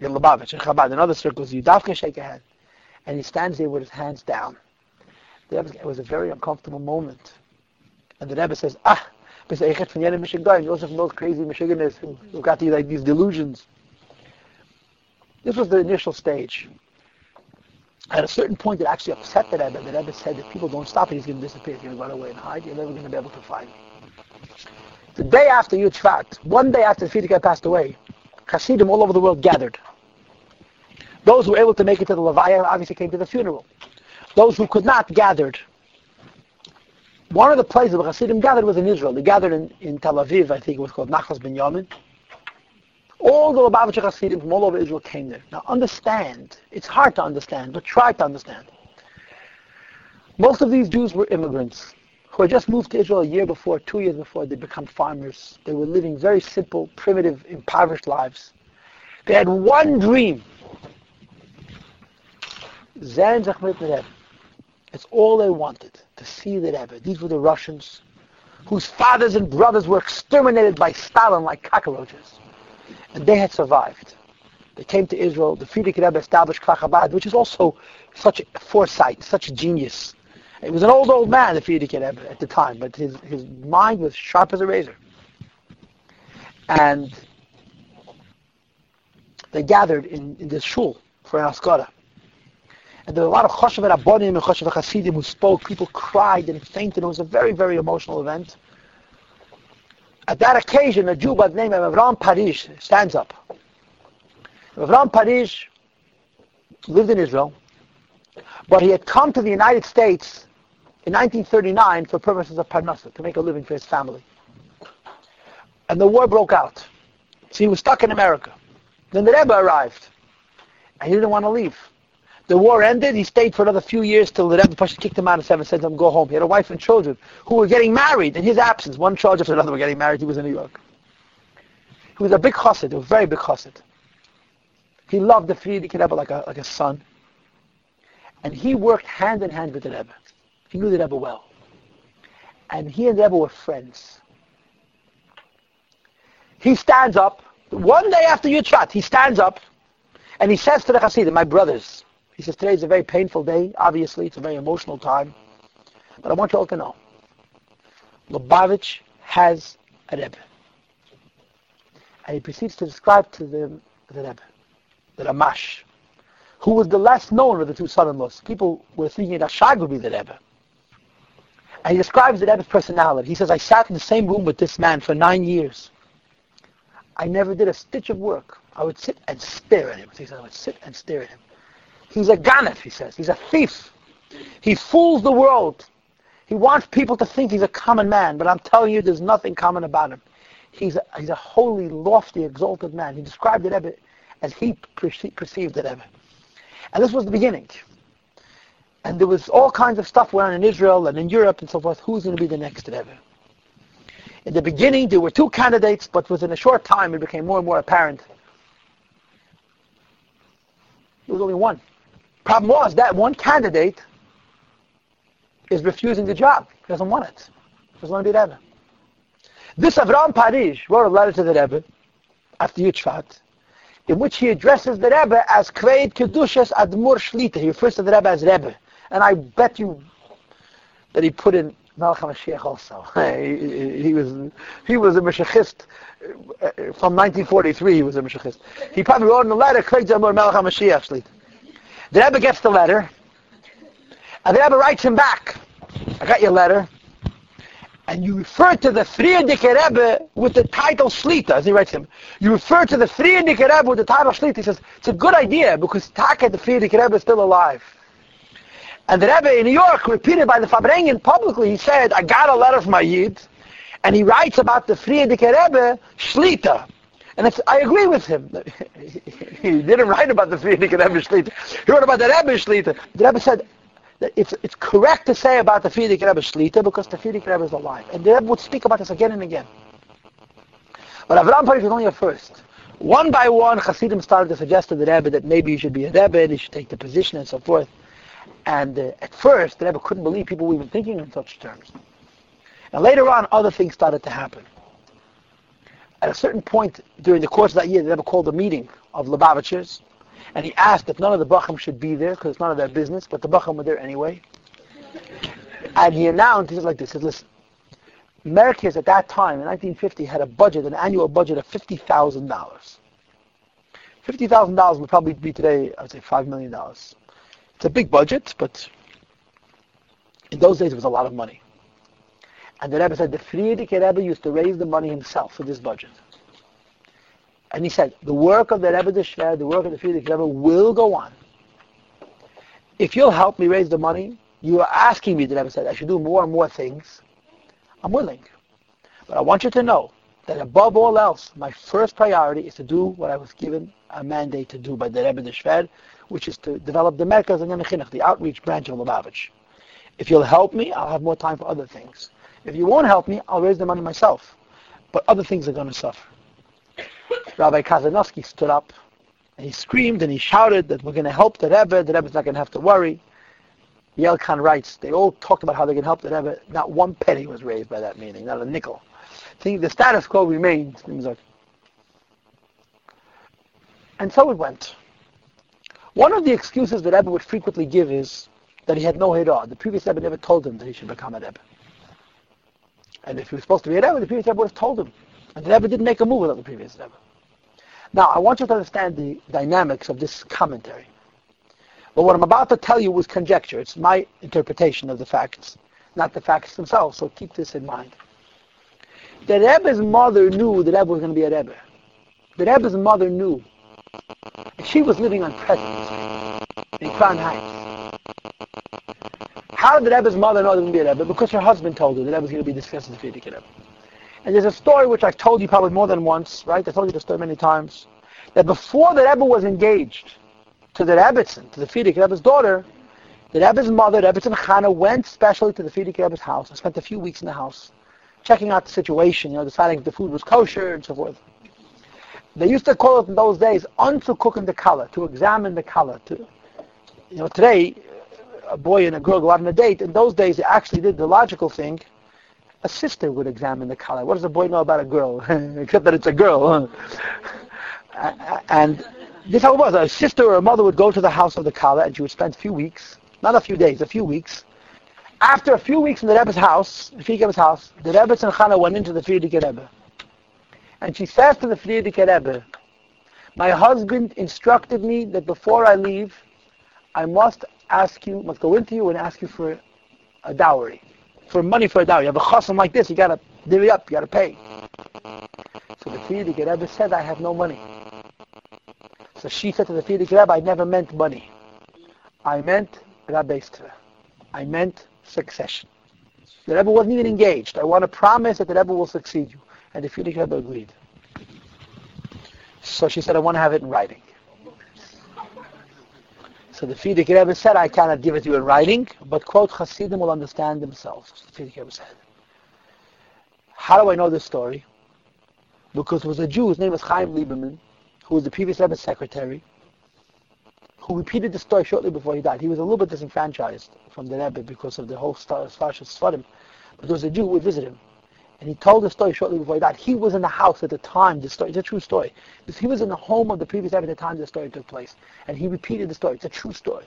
Speaker 1: You're Lubavitch, in Chabad, in other circles, you can shake a hand. And he stands there with his hands down. The Rebbe, it was a very uncomfortable moment. And the Rebbe says, ah, from those crazy Michiganers who, who got these, like, these delusions. This was the initial stage. At a certain point, it actually upset the Rebbe. The Rebbe said, if people don't stop it, he's going to disappear. He's going to run away and hide. You're never going to be able to find him. The day after Yud Shvat, one day after the Frierdiker passed away, Hasidim all over the world gathered. Those who were able to make it to the Levaya obviously came to the funeral. Those who could not gathered. One of the places where Hasidim gathered was in Israel. They gathered in, in Tel Aviv, I think it was called Nachlas Ben Yamin. All the Lubavitcher Hasidim from all over Israel came there. Now understand, it's hard to understand, but try to understand. Most of these Jews were immigrants who had just moved to Israel a year before, two years before they become farmers. They were living very simple, primitive, impoverished lives. They had one dream. It's all they wanted, to see the Rebbe. These were the Russians whose fathers and brothers were exterminated by Stalin like cockroaches and they had survived. They came to Israel. The Frierdiker Rebbe established Chabad, which is also such foresight, such genius. It was an old, old man, the Frierdiker Rebbe, at the time, but his, his mind was sharp as a razor. And they gathered in, in this shul for an Askara. And there were a lot of Choshev Rabbonim and Choshev Hasidim who spoke. People cried and fainted. It was a very, very emotional event. At that occasion, a Jew by the name of Avram Pariz stands up. Avram Pariz lived in Israel, but he had come to the United States in 1939 for purposes of parnasa, to make a living for his family. And the war broke out. So he was stuck in America. Then the Rebbe arrived, and he didn't want to leave. The war ended. He stayed for another few years till the Rebbe Pasha kicked him out of seven, said to him, go home. He had a wife and children who were getting married in his absence. One charge after another were getting married. He was in New York. He was a big chassid, a very big chassid. He loved the Frierdiker Rebbe like a, like a son. And he worked hand in hand with the Rebbe. He knew the Rebbe well. And he and the Rebbe were friends. He stands up. One day after Yud he stands up and he says to the Hasidim, my brothers, he says, today is a very painful day. Obviously, it's a very emotional time. But I want you all to know, Lubavitch has a Rebbe. And he proceeds to describe to them the Rebbe, the Ramash, who was the last known of the two son-in-laws. People were thinking that Shag would be the Rebbe. And he describes the Rebbe's personality. He says, I sat in the same room with this man for nine years. I never did a stitch of work. I would sit and stare at him. He says, I would sit and stare at him. He's a ganef, he says. He's a thief. He fools the world. He wants people to think he's a common man, but I'm telling you, there's nothing common about him. He's a, he's a holy, lofty, exalted man. He described the Rebbe as he perceived the Rebbe. And this was the beginning. And there was all kinds of stuff going on in Israel and in Europe and so forth. Who's going to be the next Rebbe? In the beginning, there were two candidates, but within a short time, it became more and more apparent. There was only one. Problem was that one candidate is refusing the job. He doesn't want it. He doesn't want to be Rebbe. This Avram Pariz wrote a letter to the Rebbe after Yitzhak, in which he addresses the Rebbe as Kveit Kedushas Admur Shlita. He refers to the Rebbe as Rebbe. And I bet you that he put in Melech HaMashiach also. he, he, was he was a Meshachist uh, from 1943. He was a Meshachist. He probably wrote in the letter Kveit Admur Melech HaMashiach Shlita. The Rebbe gets the letter, and the Rebbe writes him back. I got your letter. And you refer to the Frierdiker Rebbe with the title Shlita, as he writes him. You refer to the Frierdiker Rebbe with the title Shlita. He says, it's a good idea because Taka, the Frierdiker Rebbe, is still alive. And the Rebbe in New York, repeated by the Farbrengen publicly, he said, I got a letter from my Yid, and he writes about the Frierdiker Rebbe, Shlita. And I agree with him. he didn't write about the Frierdiker Rebbe Shlita. He wrote about the Rebbe Shlita. The Rebbe said, that it's, it's correct to say about the Frierdiker Rebbe Shlita because the Frierdiker Rebbe is alive. And the Rebbe would speak about this again and again. But Avram Pariz was only a first. One by one, Hasidim started to suggest to the Rebbe that maybe he should be a Rebbe, he should take the position and so forth. And uh, at first, the Rebbe couldn't believe people were even thinking in such terms. And later on, other things started to happen at a certain point during the course of that year, they never called a meeting of Lubavitchers, and he asked if none of the Bacham should be there because it's none of their business, but the Bacham were there anyway. And he announced, he said like this, he said, listen, Merkez at that time, in 1950, had a budget, an annual budget of $50,000. $50,000 would probably be today, I would say $5 million. It's a big budget, but in those days it was a lot of money. And the Rebbe said the Frierdiker Rebbe used to raise the money himself for this budget. And he said, the work of the Rebbe the Shver, the work of the Frierdiker Rebbe will go on. If you'll help me raise the money, you are asking me, the Rebbe said, I should do more and more things. I'm willing. But I want you to know that above all else, my first priority is to do what I was given a mandate to do by the Rebbe the Shver, which is to develop the Merkaz and the outreach branch of Lubavitch. If you'll help me, I'll have more time for other things. If you won't help me, I'll raise the money myself. But other things are going to suffer. Rabbi Kazanovsky stood up and he screamed and he shouted that we're going to help the Rebbe. The Rebbe's not going to have to worry. Yelkan writes, they all talked about how they can help the Rebbe. Not one penny was raised by that meeting, not a nickel. the status quo remained. And so it went. One of the excuses that Rebbe would frequently give is that he had no Hira. The previous Rebbe never told him that he should become a Rebbe. And if he was supposed to be a Rebbe, the previous Rebbe would have told him. And the Rebbe didn't make a move without the previous Rebbe. Now, I want you to understand the dynamics of this commentary. But what I'm about to tell you was conjecture. It's my interpretation of the facts, not the facts themselves. So keep this in mind. The Rebbe's mother knew the Rebbe was going to be a Rebbe. The Rebbe's mother knew. And she was living on President in Heights. How did the Rebbe's mother know there was going to be a Rebbe? Because her husband told her the Rebbe was going to be discussed as a Rebbe. And there's a story which I've told you probably more than once, right? I told you the story many times. that before the Rebbe was engaged to the Rebbitzin, to the Frierdiker Rebbe's daughter, the Rebbe's mother, Rebbitzin Chana, went specially to the Frierdiker Rebbe's house and spent a few weeks in the house, checking out the situation, you know, deciding if the food was kosher and so forth. They used to call it in those days unzukucken the Kala, to examine the Kala. To, you know, today, a boy and a girl go out on a date. In those days, they actually did the logical thing. A sister would examine the Kala. What does a boy know about a girl? Except that it's a girl. and this is how it was. A sister or a mother would go to the house of the Kala and she would spend a few weeks, not a few days, a few weeks. After a few weeks in the Rebbe's house, the Rebbe's house, the Rebbe and Chana went into the Frierdiker Rebbe. And she says to the Frierdiker Rebbe, my husband instructed me that before I leave, I must ask you, must go into you and ask you for a dowry, for money for a dowry. You have a chasam like this, you got to divvy up, you got to pay. So the Frierdiker Rebbe said, I have no money. So she said to the Frierdiker Rebbe, I never meant money. I meant Rabbeistra. I meant succession. The Rebbe wasn't even engaged. I want to promise that the Rebbe will succeed you. And the Frierdiker Rebbe agreed. So she said, I want to have it in writing. So the Frierdiker Rebbe said, I cannot give it to you in writing, but quote, Hasidim will understand themselves. The Frierdiker Rebbe said. How do I know this story? Because there was a Jew, his name was Chaim Lieberman, who was the previous Rebbe's secretary, who repeated the story shortly before he died. He was a little bit disenfranchised from the Rebbe because of the whole Svarshas Svarim. But there was a Jew who would visit him. And he told the story shortly before he died. He was in the house at the time the story, it's a true story. He was in the home of the previous Rebbe at the time the story took place. And he repeated the story. It's a true story.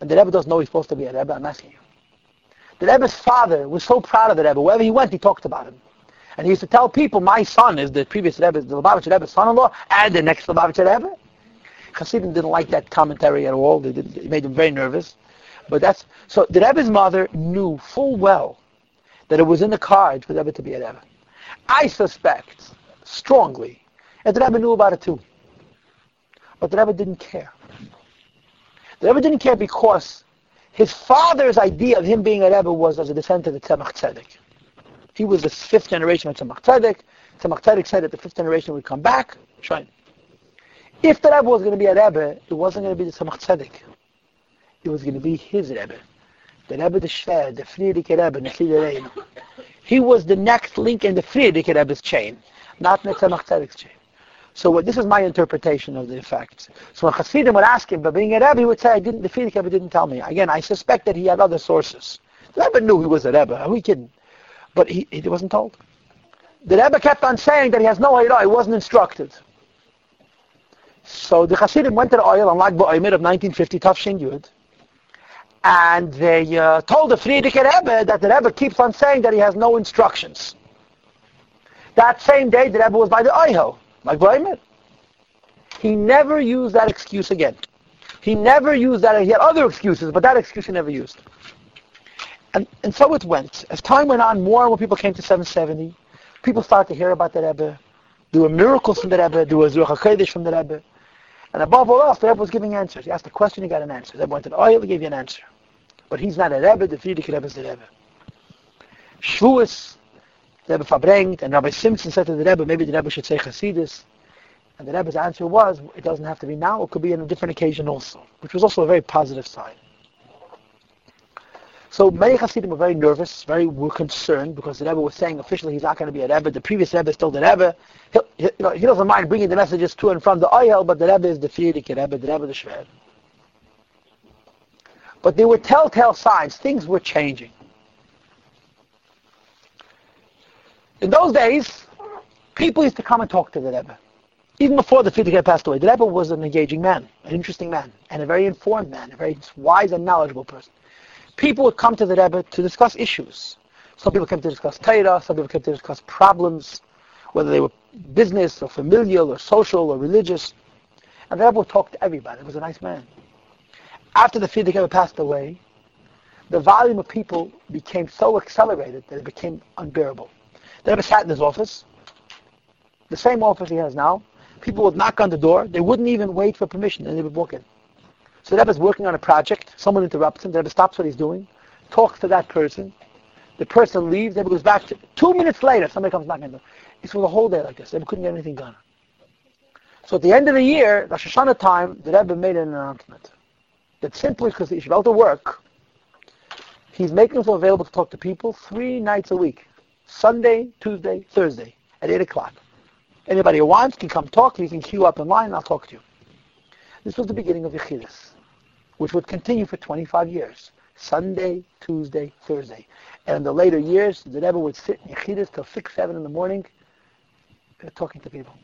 Speaker 1: And the Rebbe doesn't know he's supposed to be a Rebbe, I'm asking you. The Rebbe's father was so proud of the Rebbe. Wherever he went, he talked about him. And he used to tell people, my son is the previous Rebbe, the Lubavitcher Rebbe's son-in-law, and the next Lubavitcher Rebbe. Hasidim didn't like that commentary at all. It made them very nervous. But that's so. The Rebbe's mother knew full well that it was in the cards for the Rebbe to be a Rebbe. I suspect strongly that the Rebbe knew about it too. But the Rebbe didn't care. The Rebbe didn't care because his father's idea of him being a Rebbe was as a descendant of the Tzemach Tzedek. He was the fifth generation of Tzemach Tzedek. Tzemach Tzedek said that the fifth generation would come back. Shrine. If the Rebbe was going to be a Rebbe, it wasn't going to be the Tzemach Tzedek. It was going to be his Rebbe the Rebbe the Shver, uh, the Frierdiker Rebbe, the He was the next link in the Frierdiker Rebbe's chain, not Tzemach Tzedek's chain. So what, this is my interpretation of the facts. So when Hasidim would ask him, but being a Rebbe, he would say, I didn't, the Frierdiker Rebbe didn't tell me. Again, I suspect that he had other sources. The Rebbe knew he was a Rebbe. Are we kidding? But he, he wasn't told. The Rebbe kept on saying that he has no idea. He wasn't instructed. So the Hasidim went to the Ohel on Lag BaOmer of 1950, Tafshin Yud, and they uh, told the Frierdiker Rebbe that the Rebbe keeps on saying that he has no instructions. That same day, the Rebbe was by the Ohel, Lag BaOmer. He never used that excuse again. He never used that. He had other excuses, but that excuse he never used. And, and so it went. As time went on, more and more people came to 770. People started to hear about the Rebbe. There were miracles from the Rebbe. There was Ruach from the Rebbe. And above all else, the Rebbe was giving answers. He asked a question, he got an answer. The Rebbe went to the Ohel, he gave you an answer. But he's not a Rebbe, the Frierdiker Rebbe is the Rebbe. Shavuos, the Rebbe verbringt, and Rabbi Simpson said to the Rebbe, maybe the Rebbe should say Chassidus. And the Rebbe's answer was, it doesn't have to be now, it could be on a different occasion also, which was also a very positive sign. So many Hasidim were very nervous, very were concerned because the Rebbe was saying officially he's not going to be a Rebbe. The previous Rebbe is still the Rebbe. He, you know, he doesn't mind bringing the messages to and from the Ohel, but the Rebbe is the Frierdiker Rebbe, the Rebbe the Shver. But there were telltale signs. Things were changing. In those days, people used to come and talk to the Rebbe. Even before the Frierdiker passed away, the Rebbe was an engaging man, an interesting man, and a very informed man, a very wise and knowledgeable person people would come to the Rebbe to discuss issues. Some people came to discuss Torah, some people came to discuss problems, whether they were business or familial or social or religious. And the Rebbe would talk to everybody. He was a nice man. After the Rebbe passed away, the volume of people became so accelerated that it became unbearable. The Rebbe sat in his office, the same office he has now. People would knock on the door. They wouldn't even wait for permission, and they would walk in. So the is working on a project. Someone interrupts him. The Rebbe stops what he's doing, talks to that person. The person leaves. The Rebbe goes back. To, two minutes later, somebody comes knocking on the door. It's for the whole day like this. The Rebbe couldn't get anything done. So at the end of the year, Rosh Hashanah time, the Rebbe made an announcement that simply because he's about to work, he's making himself available to talk to people three nights a week, Sunday, Tuesday, Thursday, at 8 o'clock. Anybody who wants can come talk. You can queue up in line and I'll talk to you. This was the beginning of Yechidus, which would continue for 25 years. Sunday, Tuesday, Thursday. And in the later years, the Rebbe would sit in Yechidus till 6, 7 in the morning uh, talking to people.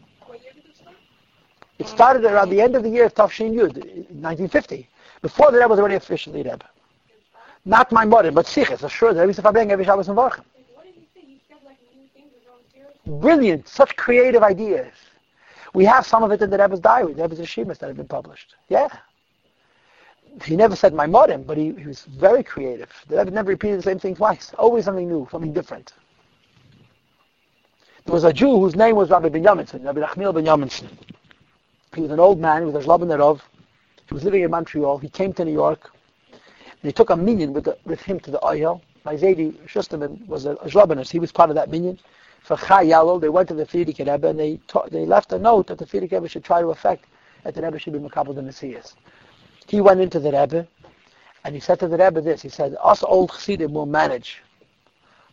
Speaker 1: It started around the end of the year of Tafshin Yud, 1950. Before the Rebbe was already officially Rebbe. Not maimer, but Sichos. Sure, the Rebbe used to bring every Shabbos Mevarchim. Brilliant, such creative ideas. We have some of it in the Rebbe's diary, the Rebbe's Yeshivas that have been published. Yeah. He never said maimer, but he, he was very creative. The Rebbe never repeated the same thing twice. Always something new, something different. There was a Jew whose name was Rabbi Binyaminson, Rabbi Nachmiel Binyaminson. He was an old man, he was a Shlaban Nerov. He was living in Montreal. He came to New York, and he took a minyan with, the, with him to the Ohel. My Zaidi Shusterman was a, a He was part of that minyan for Chai they went to the Frierdiker Rebbe and they, ta- they left a note that the Frierdiker Rebbe should try to effect that the Rebbe should be Makabal the Messias. He went into the Rebbe and he said to the Rebbe this, he said, us old Chassidim will manage.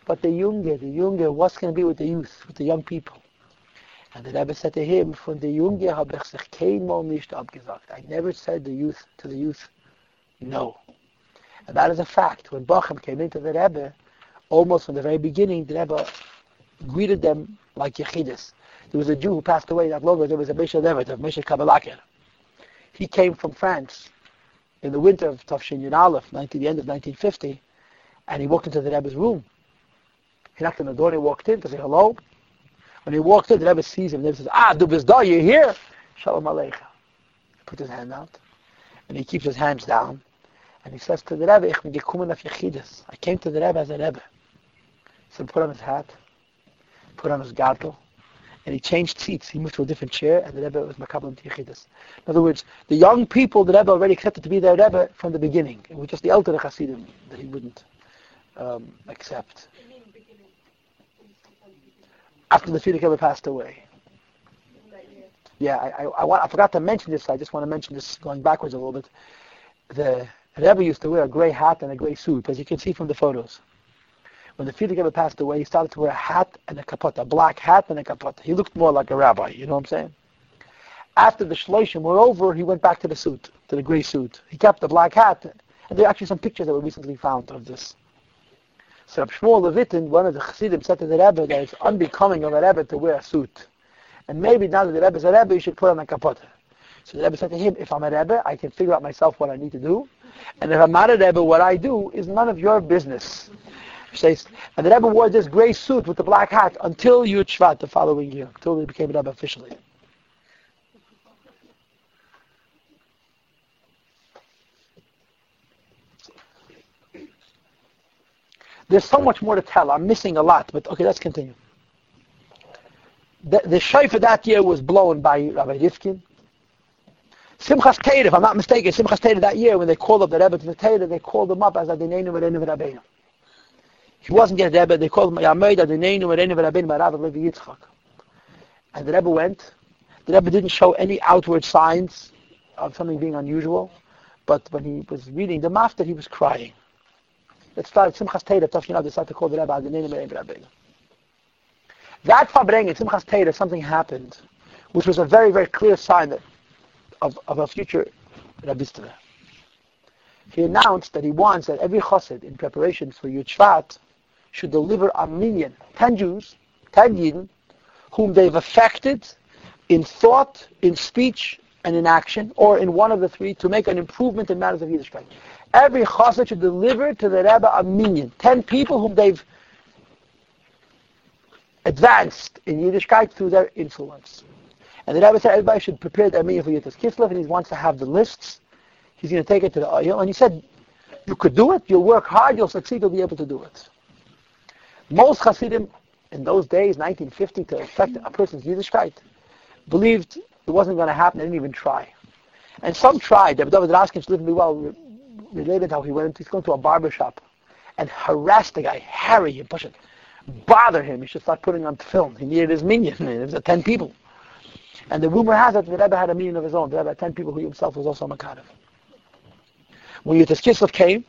Speaker 1: But the younger, the younger, what's going to be with the youth, with the young people? And the Rebbe said to him, von der Junge habe ich sich nicht abgesagt. I never said the youth to the youth, no. And that is a fact. When Bachem came into the Rebbe, almost from the very beginning, the Rebbe greeted them like Yechidus. There was a Jew who passed away not long ago. There was a Mesha Levet of Mesha Kabbalakir. He came from France in the winter of Tafshin Yud Aleph, 19, the end of 1950, and he walked into the Rebbe's room. He knocked on the door and he walked in to say hello. When he walked in, the Rebbe sees him. The Rebbe says, Ah, du bist da, you're here. Shalom Aleichem. He put his hand out, and he keeps his hands down, and he says to the Rebbe, Ich bin gekommen auf Yechidus. I came to the Rebbe as a Rebbe. So he put on his hat, put on his gartel, and he changed seats. He moved to a different chair, and the Rebbe was Makabal Tichidus. In other words, the young people the Rebbe already accepted to be their Rebbe from the beginning. It was just the elder Hasidim that he wouldn't um, accept. After the Frierdiker passed away. Yeah, I, I, I, want, I forgot to mention this. I just want to mention this going backwards a little bit. The Rebbe used to wear a gray hat and a gray suit, as you can see from the photos. When the Frierdiker passed away, he started to wear a hat and a kapot, a black hat and a kapot. He looked more like a rabbi, you know what I'm saying? After the Shloshim were over, he went back to the suit, to the gray suit. He kept the black hat, and there are actually some pictures that were recently found of this. So Shmuel Levitin, one of the Chassidim, said to the Rebbe that it's unbecoming of a Rebbe to wear a suit. And maybe now that the Rebbe is a Rebbe, you should put on a kapot. So the Rebbe said to him, if I'm a Rebbe, I can figure out myself what I need to do. And if I'm not a Rebbe, what I do is none of your business says, and the Rebbe wore this gray suit with the black hat until Yud Shvat the following year, until he became a Rebbe officially. There's so much more to tell. I'm missing a lot, but okay, let's continue. The, the that year was blown by Rabbi Rifkin. Simchas Torah, if I'm not mistaken, Simchas Torah that year, when they called up the Rebbe to the Torah, they called him up as Adinenu V'Reinu V'Rabbeinu. He wasn't yet Rebbe. They called him Yameid Adonenu Merenu V'Rabbeinu Marav Levi Yitzchak. And the Rebbe went. The Rebbe didn't show any outward signs of something being unusual, but when he was reading the Maftir, he was crying. It started Simchas Torah. Tafshin they started to call the Rebbe Adonenu Merenu V'Rabbeinu. That Fabreng in Simchas Torah, something happened, which was a very, very clear sign that, of, of a future Rabbi He announced that he wants that every chassid in preparation for Yud should deliver a minyan, 10 Jews, 10 Yidden, whom they've affected in thought, in speech, and in action, or in one of the three, to make an improvement in matters of Yiddishkeit. Every chassid should deliver to the Rebbe a minyan, 10 people whom they've advanced in Yiddishkeit through their influence. And the Rebbe said everybody should prepare their minyan for Yud Tes Kislev, and he wants to have the lists. He's going to take it to the Ohel. And he said, you could do it, you'll work hard, you'll succeed, you'll be able to do it. Most Hasidim in those days, 1950, to affect a person's Yiddishkeit, believed it wasn't going to happen. They didn't even try. And some tried. David Raskin lived well related how he went. He's going to a barber shop and harassed the guy, harry him, push it, bother him. He should start putting on film. He needed his minyan. It was 10 people. And the rumor has it that the Rebbe had a meeting of his own. The Rebbe had 10 people who himself was also a Makarev. When Yud Tes Kislev came,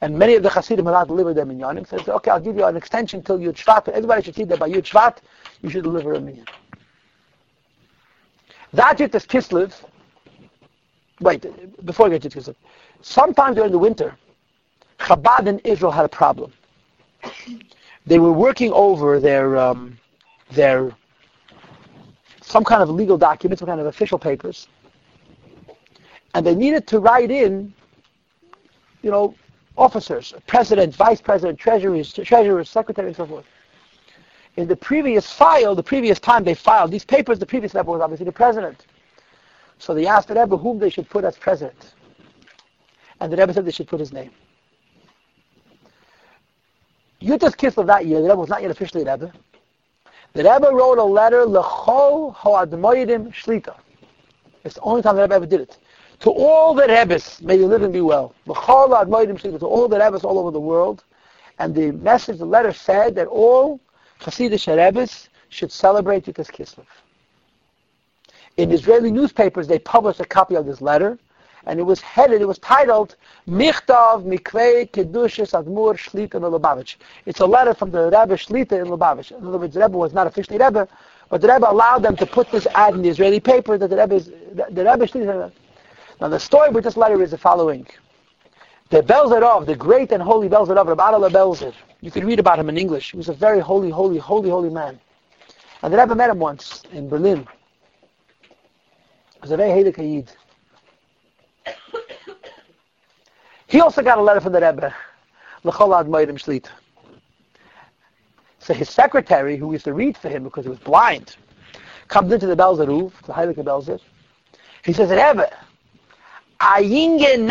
Speaker 1: and many of the Hasidim had not delivered their minyanim, said, okay, I'll give you an extension till Yud Shvat. Everybody should see that by Yud Shvat, you should deliver a minyan. That Yud Tes Kislev, wait, before I get to Kislev, sometime during the winter, Chabad in Israel had a problem. They were working over their um, their some kind of legal documents, some kind of official papers, and they needed to write in, you know, officers, president, vice president, treasurers, treasurers, secretary, and so forth. In the previous file, the previous time they filed these papers, the previous Rebbe was obviously the president. So they asked the Rebbe whom they should put as president. And the Rebbe said they should put his name. Yud Tes Kislev that year, the Rebbe was not yet officially Rebbe. The Rebbe wrote a letter, L'chol ho'admoidim shlita. It's the only time the Rebbe ever did it. To all the Rebbes, may you live and be well. L'chol ho'admoidim shlita. To all the Rebbes all over the world. And the message, the letter said that all Hasidic Rebbes should celebrate Yud Tes Kislev. In Israeli newspapers, they published a copy of this letter, and it was headed, it was titled, Michtav Mikvei Kedushas Admur Shlita in Lubavitch. It's a letter from the Rebbe Shlita in Lubavitch. In other words, the Rebbe was not officially Rebbe, but the Rebbe allowed them to put this ad in the Israeli paper that the Rebbe the, the Rebbe Shlita. Now the story with this letter is the following. The Belzerov, the great and holy Belzerov, Rabbi Adela Belzer, you can read about him in English. He was a very holy, holy, holy, holy man. And the Rebbe met him once in Berlin. He was a very Hayid. He also got a letter from the Rebbe, L'cholad Moedim Shlit. So his secretary, who used to read for him because he was blind, comes into the Belzer Roof, the Heilige Belzer. He says, Rebbe, a jinge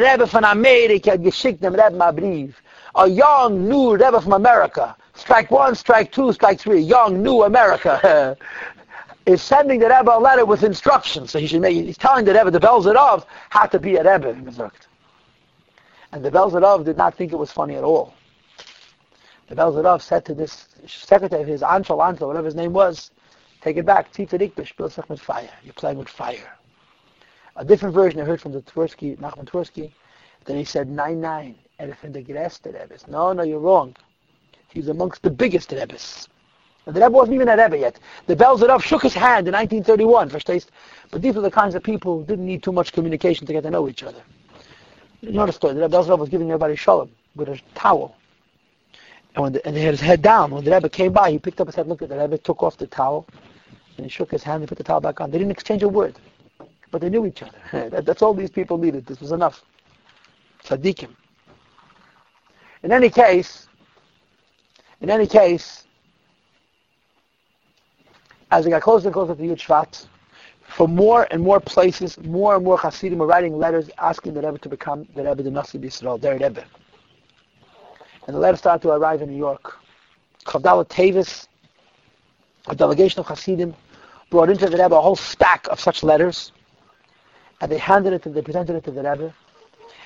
Speaker 1: Rebbe von Amerika geschickt dem Rebbe ma brief. A young, new Rebbe from America. Strike one, strike two, strike three. Young, new America. is sending the Rebbe a letter with instructions. So he should make, he's telling the Rebbe, the Belzer how to be a Rebbe. And the Belzerov did not think it was funny at all. The Belzerov said to this secretary of his, Anshel, Anshel, whatever his name was, take it back, Tita Rikbish, Bilsach with fire. You're playing with fire. A different version I heard from the Tversky, Nachman Tversky, then he said, nine, nine, from the. No, no, you're wrong. He's amongst the biggest Rebbes. And the Rebbe wasn't even a Rebbe yet. The Belzerov shook his hand in 1931, verstehst? But these were the kinds of people who didn't need too much communication to get to know each other. You know the Rebbe was giving everybody shalom with a towel. And, when the, and his head down. When the Rebbe came by, he picked up his head, looked at the Rebbe, took off the towel, and he shook his hand and put the towel back on. They didn't exchange a word, but they knew each other. that, that's all these people needed. This was enough. Tzaddikim. In any case, in any case, as we got closer and closer to Yud Shvat, from more and more places, more and more Hasidim are writing letters asking the Rebbe to become the Rebbe, the Nasi B'Yisrael, their Rebbe. And the letters started to arrive in New York. Chavdala Tavis, a delegation of Hasidim, brought into the Rebbe a whole stack of such letters, and they handed it and they presented it to the Rebbe.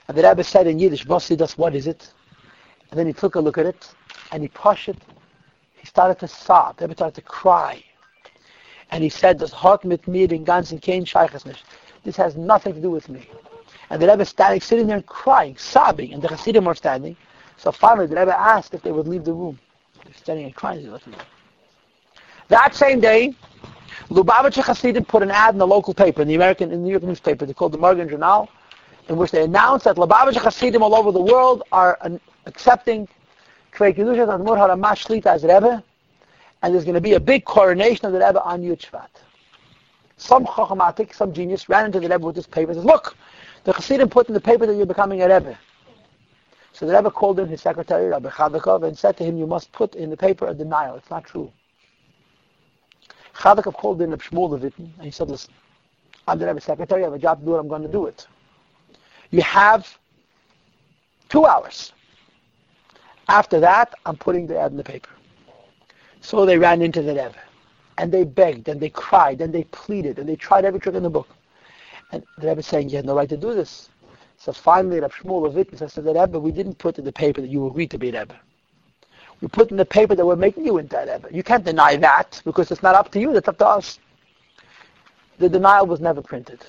Speaker 1: And the Rebbe said in Yiddish, Bosidas, what is it? And then he took a look at it, and he pushed it. He started to sob. The Rebbe started to cry. And he said, das hat mit mir den ganzen kein Scheiches. This has nothing to do with me. And the Rebbe standing, sitting there and crying, sobbing, and the Hasidim were standing. So finally the Rebbe asked if they would leave the room. They're standing and crying. That same day, Lubavitcher Hasidim put an ad in the local paper, in the American, in the New York newspaper, they called the Morgen Journal, in which they announced that Lubavitcher Hasidim all over the world are accepting Kvei Kedusha Admur Haramash as Rebbe, and there's going to be a big coronation of the Rebbe on Yud Shvat. Some chachamatik, some genius, ran into the Rebbe with this paper and says, look, the Chassidim put in the paper that you're becoming a Rebbe. So the Rebbe called in his secretary, Rabbi Chadakov, and said to him, you must put in the paper a denial. It's not true. Chadakov called in Rabbi Shmuel and he said, listen, I'm the Rebbe's secretary, I have a job to do I'm going to do it. You have two hours. After that, I'm putting the ad in the paper. So they ran into the Rebbe. And they begged, and they cried, and they pleaded, and they tried every trick in the book. And the Rebbe saying, you had no right to do this. So finally, Reb Shmuel Levit says to the Rebbe, we didn't put in the paper that you agreed to be Rebbe. We put in the paper that we're making you into Rebbe. You can't deny that, because it's not up to you, it's up to us. the denial was never printed.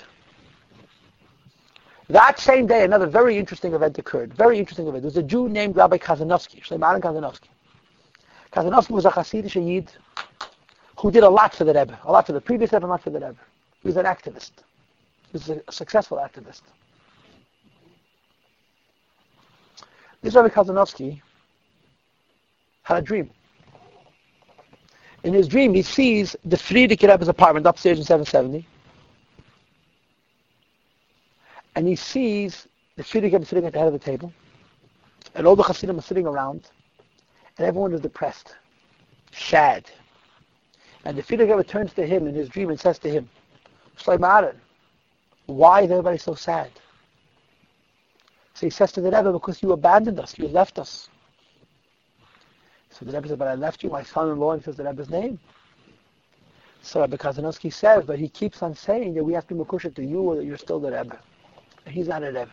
Speaker 1: That same day, another very interesting event occurred. Very interesting event. There was a Jew named Rabbi Kazanovsky, Shleiman Kazanovsky. Kazanovsky was a Hasidic Yid who did a lot for the Rebbe, a lot for the previous Rebbe, a lot for the Rebbe. He was an activist. He was a successful activist. This Rabbi Kazanovsky had a dream. In his dream, he sees the Frierdiker Rebbe's apartment upstairs in 770. And he sees the Frierdiker Rebbe sitting at the head of the table. And all the Hasidim are sitting around. And everyone is depressed, sad. And the Frierdiker Rebbe turns to him in his dream and says to him, Shlomo why is everybody so sad? So he says to the Rebbe, because you abandoned us, you left us. So the Rebbe says, but I left you my son-in-law, and says the Rebbe's name. So Rebbe Kazanovsky says, but he keeps on saying that we have to makusha to you or that you're still the Rebbe. And he's not a Rebbe.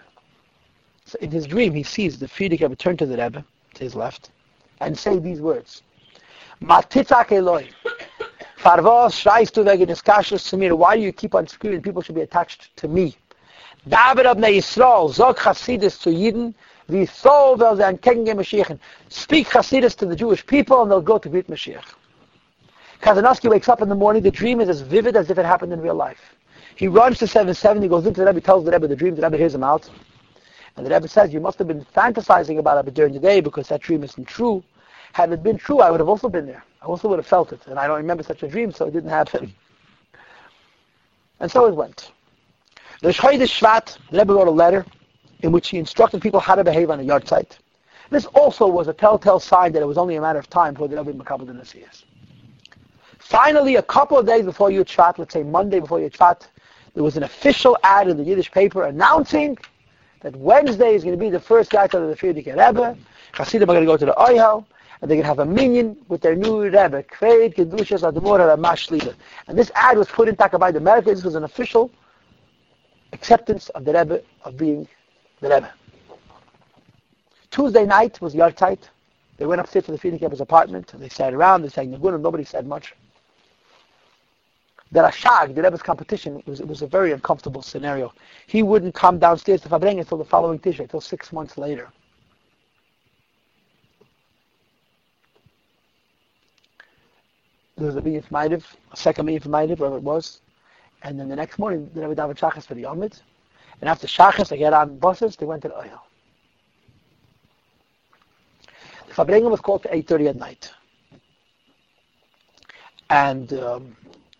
Speaker 1: So in his dream, he sees the Frierdiker Rebbe turn to the Rebbe, to his left, and say these words. Matitzak Eloi. Farvos schreist du wegen des Kashrus? Why do you keep on screaming people should be attached to me? David Abnei Yisrael, sag Hasidus zu Yidden, wie so will sie entgegengehen Mashiach. Speak Hasidus to the Jewish people and they'll go to greet Mashiach. Kazanovsky wakes up in the morning, the dream is as vivid as if it happened in real life. He runs to 770, goes into the Rebbe, tells the Rebbe the dream, the Rebbe hears him out. And the Rebbe says, you must have been fantasizing about it during the day because that dream isn't true. Had it been true, I would have also been there. I also would have felt it. And I don't remember such a dream, so it didn't happen. And so it went. The Chodesh Shvat, the Rebbe wrote a letter in which he instructed people how to behave on a yahrzeit. This also was a telltale sign that it was only a matter of time before the Rebbe Makabal the Nasiyas. Finally, a couple of days before Yud Shvat, let's say Monday before Yud Shvat, there was an official ad in the Yiddish paper announcing that Wednesday is going to be the first night of the Frierdiker Rebbe. Hasidim are going to go to the Ohel, and they're going to have a minyan with their new Rebbe, Kved Kedushas Admor Ramash And this ad was put in Takabai the America. This was an official acceptance of the Rebbe, of being the Rebbe. Tuesday night was yahrzeit. They went upstairs to the Frierdiker Rebbe's apartment, and they sat around, they sang Nagun, and nobody said much. The Rashag, the Rebbe's competition, it was, it was a very uncomfortable scenario. He wouldn't come downstairs to Farbrengen until the following Tishrei, until six months later. There was a Minyan Maidiv, a second Minyan Maidiv, wherever it was. And then the next morning, they would daven Shachas for the Yomid. And after Shachas, they get on buses, they went to the Ohel. The Farbrengen was called to 8.30 at night. And um,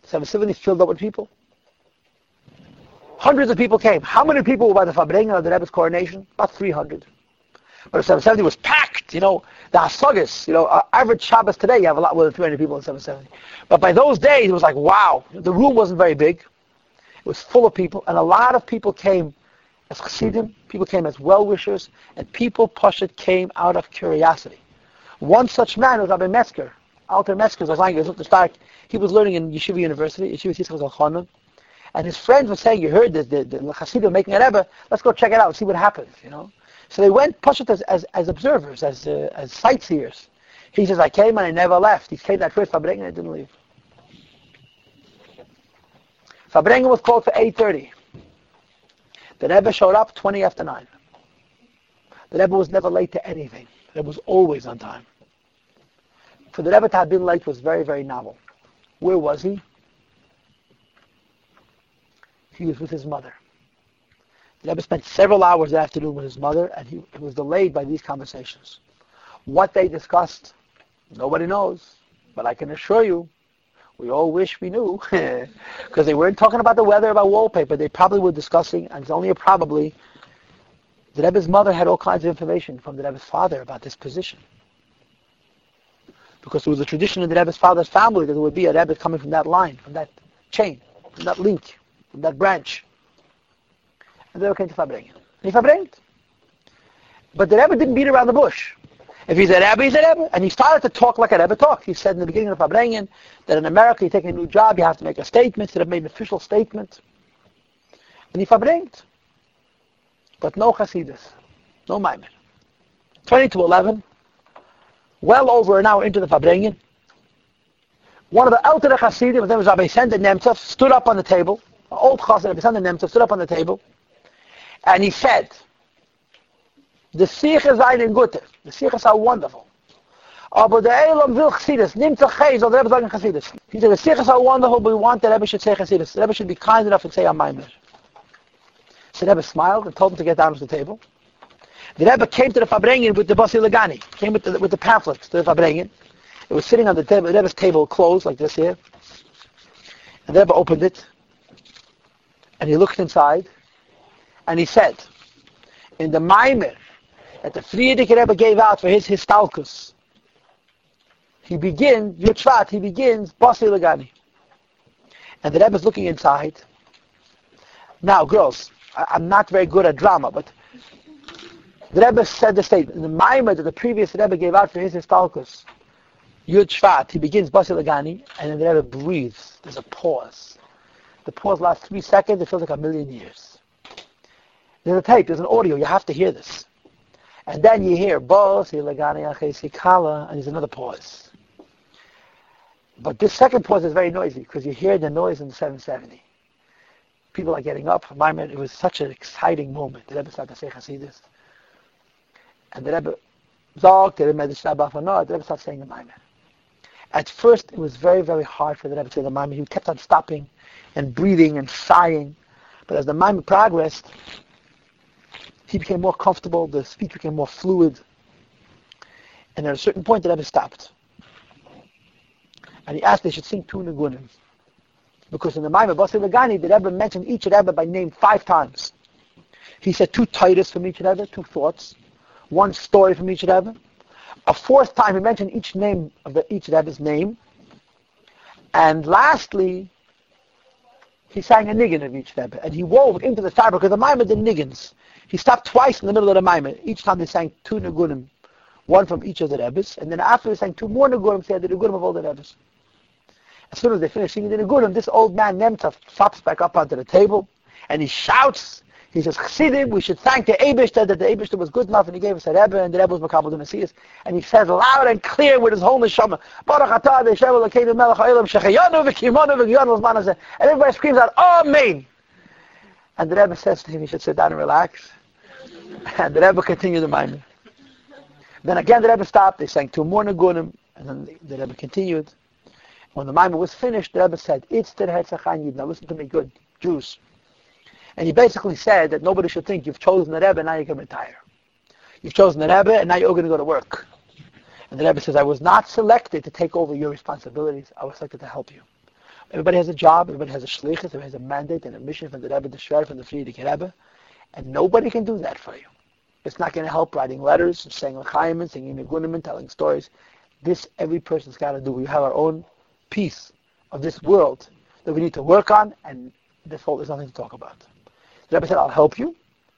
Speaker 1: 770 filled up with people. Hundreds of people came. How many people were by the Farbrengen of the Rebbe's coronation? About 300. But 770 was packed, you know, the Hasagas, you know, uh, average Shabbos today, you have a lot more than 300 people in 770. But by those days, it was like, wow. The room wasn't very big. It was full of people, and a lot of people came as chassidim, people came as well-wishers, and people, Pashat, came out of curiosity. One such man was Rabbi Metzger. Alter Metzger was lying. He was learning in Yeshiva University, Yeshiva Yitzchak al and his friends were saying, you heard this, the, the Hasidim making a Rebbe, let's go check it out, see what happens, you know. So they went Pashat as, as, as observers, as, uh, as sightseers. He says, I came and I never left. He came that first Farbrengen and I didn't leave. Farbrengen was called for 8.30. The Rebbe showed up 20 after 9. The Rebbe was never late to anything. The Rebbe was always on time. For the Rebbe to have been late was very, very novel. Where was he? He was with his mother. The Rebbe spent several hours that afternoon with his mother, and he, was delayed by these conversations. What they discussed, nobody knows. But I can assure you, we all wish we knew. Because they weren't talking about the weather, about wallpaper. They probably were discussing, and it's only a probably, the Rebbe's mother had all kinds of information from the Rebbe's father about this position. Because there was a tradition in the Rebbe's father's family that there would be a Rebbe coming from that line, from that chain, from that link, from that branch. And they came to Farbrengen. And he Farbrengt. But the Rebbe didn't beat around the bush. If he's a Rebbe, he's a Rebbe. And he started to talk like a Rebbe talked. He said in the beginning of Farbrengen that in America, you take a new job, you have to make a statement. So they made an official statement. And he Farbrengt. But no Hasidus. No Maimer. 20 to 11. Well over an hour into the Farbrengen. One of the elder Hasidim, his name was Rabbi Sender Nemtsov, stood up on the table an old chassid, Rebbe Sander Nemtsov, stood up on the table, and he said, the sichas in gute, the sichas are wonderful. Aber der Elam will Chassidus, nimmt sich Chais, the Rebbe sagen Chassidus. He said, the sichas are wonderful, but we want the Rebbe should say Chassidus. Rebbe should be kind enough and say Amaymer. So Rebbe smiled and told him to get down to the table. The Rebbe came to the Farbrengen with the Basi Lagani, came with the, with the pamphlets to the Farbrengen. It was sitting on the table, the Rebbe's table closed like this here. And the Rebbe opened it, and he looked inside, and he said, in the Maimer that the Frierdiker Rebbe gave out for his Histalkus, he begins, Yud he begins Basi Lagani. And the Rebbe's looking inside. Now, girls, I, am not very good at drama, but the Rebbe said the statement. In the Maimer that the previous Rebbe gave out for his Histalkus, Yud Shvat, he begins Basi Lagani, and then the Rebbe breathes. There's a pause. The pause lasts three seconds. It feels like a million years. There's a tape. There's an audio. You have to hear this. And then you hear Basi Lagani Achesi Kala, and there's another pause. But this second pause is very noisy because you hear the noise in the 770. People are getting up. Maimer, it was such an exciting moment. The Rebbe started to say Hasidus. And the Rebbe Zog, the Rebbe Shabbat the Rebbe started saying the Maimer. At first, it was very, very hard for the Rebbe to say the Maimer. He kept on stopping and breathing and sighing. But as the Maimer progressed, he became more comfortable. The speech became more fluid. And at a certain point, the Rebbe stopped and he asked they should sing two Nigunim. Because in the Maimer Basi Lagani, the Rebbe mentioned each Rebbe by name five times. He said two Titus from each Rebbe, two thoughts, one story from each Rebbe. A fourth time he mentioned each name of the, each Rebbe's name. And lastly, he sang a niggin of each Rebbe, and he wove into the fabric of the Maimer the niggins. He stopped twice in the middle of the Maimer. Each time they sang two Nigunim, one from each of the Rebbes, and then after they sang two more Nigunim, they had the Nigunim of all the Rebbes. As soon as they finish singing the Nigunim, this old man Nemtsov flops back up onto the table and he shouts. He says, Chassidim, we should thank the Abishter that the Abishter was good enough and he gave us a Rebbe and the Rebbe was Makabal the Messias. And he says loud and clear with his whole neshama, Baruch atah the Shevel Akeinu Melech HaElam Shechayanu V'kimonu V'gyonu V'zman And everybody screams out, Amen. And the Rebbe says to him, he should sit down and relax. And the Rebbe continued the Maimer. Then again the Rebbe stopped, they sang two more Nigunim, and then the, Rebbe continued. When the Maimer was finished, the Rebbe said, It's the Herzach Now listen to me good, Jews. And he basically said that nobody should think you've chosen the Rebbe, and now you can retire. You've chosen the Rebbe, and now you're going to go to work. And the Rebbe says, I was not selected to take over your responsibilities. I was selected to help you. Everybody has a job, everybody has a shlichus, everybody has a mandate and a mission from the Rebbe, the Shver, from the Frierdiker Rebbe. And nobody can do that for you. It's not going to help writing letters, saying l'chaim, singing nigunim, telling stories. This every person's got to do. We have our own piece of this world that we need to work on, and this whole there's nothing to talk about. The Rebbe said, I'll help you,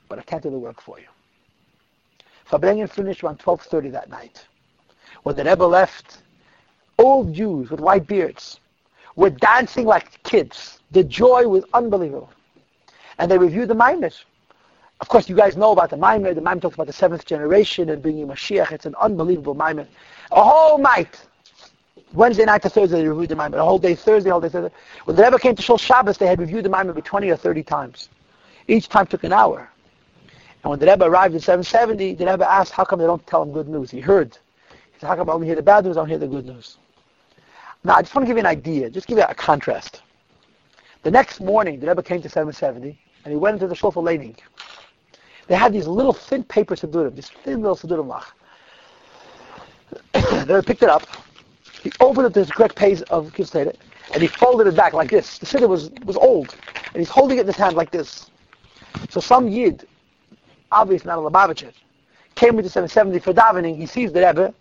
Speaker 1: but I can't do the work for you. Farbrengen finished around 12.30 that night. When the Rebbe left, old Jews with white beards were dancing like kids. The joy was unbelievable. And they reviewed the Maimonides. Of course, you guys know about the Maimonides. The Maimonides talks about the seventh generation and bringing Mashiach. It's an unbelievable Maimonides. A whole night Wednesday night to Thursday, they reviewed the Maimer. A whole day Thursday, a whole day Thursday. When the Rebbe came to Shul Shabbos, they had reviewed the Maimer maybe 20 or 30 times. Each time took an hour. And when the Rebbe arrived in 770, the Rebbe asked, how come they don't tell him good news? He heard. He said, how come I only hear the bad news, I don't hear the good news? Now, I just want to give you an idea, just give you a contrast. The next morning, the Rebbe came to 770, and he went into the Shul for Leining. They had these little thin paper Siddurim, these thin little Siddurim lach. the Rebbe picked it up, he opened to the correct page of Kiv and he folded it back like this. The Siddur was, was old, and he's holding it in his hand like this. So some Yid, obviously not a Lubavitcher, came into 770 for davening. He sees the Rebbe.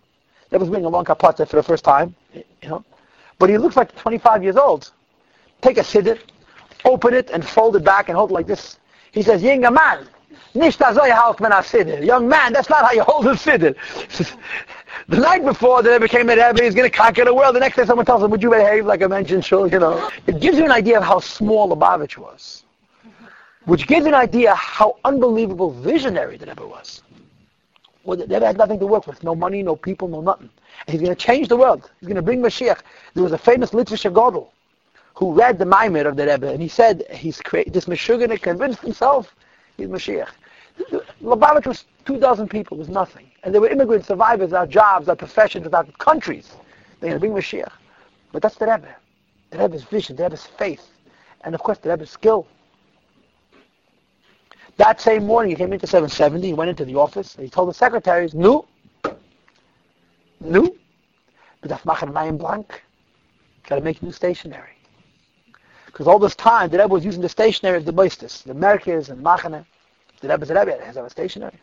Speaker 1: Rebbe was bringing a long kapata for the first time, you know. But he looks like 25 years old. Take a Siddur, open it, and fold it back and hold it like this. He says, Yinga man. Young man, that's not how you hold a Siddur. The night before the Rebbe became a Rebbe, he's going to conquer the world. The next day someone tells him, would you behave like a mentioned you know. It gives you an idea of how small Lubavitch was. Which gives an idea how unbelievable visionary the Rebbe was. Well, the Rebbe had nothing to work with. No money, no people, no nothing. And he's going to change the world. He's going to bring Mashiach. There was a famous Litvish Godel who read the Maimer of the Rebbe, and he said he's cra- this Meshuggah convinced himself he's Mashiach. Lubavitch was two dozen people, it was nothing. And they were immigrant survivors without jobs, without professions, without countries. They're going to bring Mashiach. But that's the Rebbe. The Rebbe's vision, the Rebbe's faith. And of course the Rebbe's skill. That same morning he came into 770, he went into the office, and he told the secretaries, no, no, bedarf machen Mayim blank. Got to make new stationery. Because all this time, the Rebbe was using the stationery of the Boistis, the Merkers and Machane. The Rebbe said, Rebbe, has a stationery.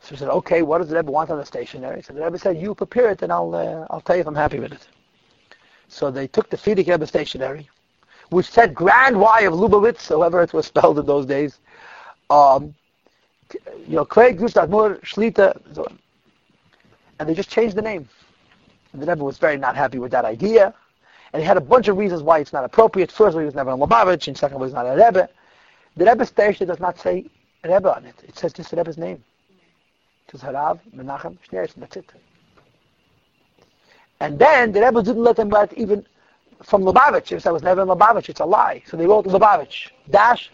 Speaker 1: So he said, okay, what does the Rebbe want on the stationery? So the Rebbe said, you prepare it and I'll, uh, I'll tell you if I'm happy with it. So they took the Frierdiker Rebbe stationery, which said Grand Y of Lubavitz, however it was spelled in those days. Um, you know, Craig Gustav Moore, Shlita, so on. And they just changed the name. And the Rebbe was very not happy with that idea. And he had a bunch of reasons why it's not appropriate. First, of all, he was never in Lubavitch, and second, he was not a Rebbe. The Rebbe station does not say Rebbe on it. It says just the Rebbe's name. It says Harav Menachem Schneerson. That's it. And then the Rebbe didn't let them write even from Lubavitch. If that was never in Lubavitch, it's a lie. So they wrote Lubavitch dash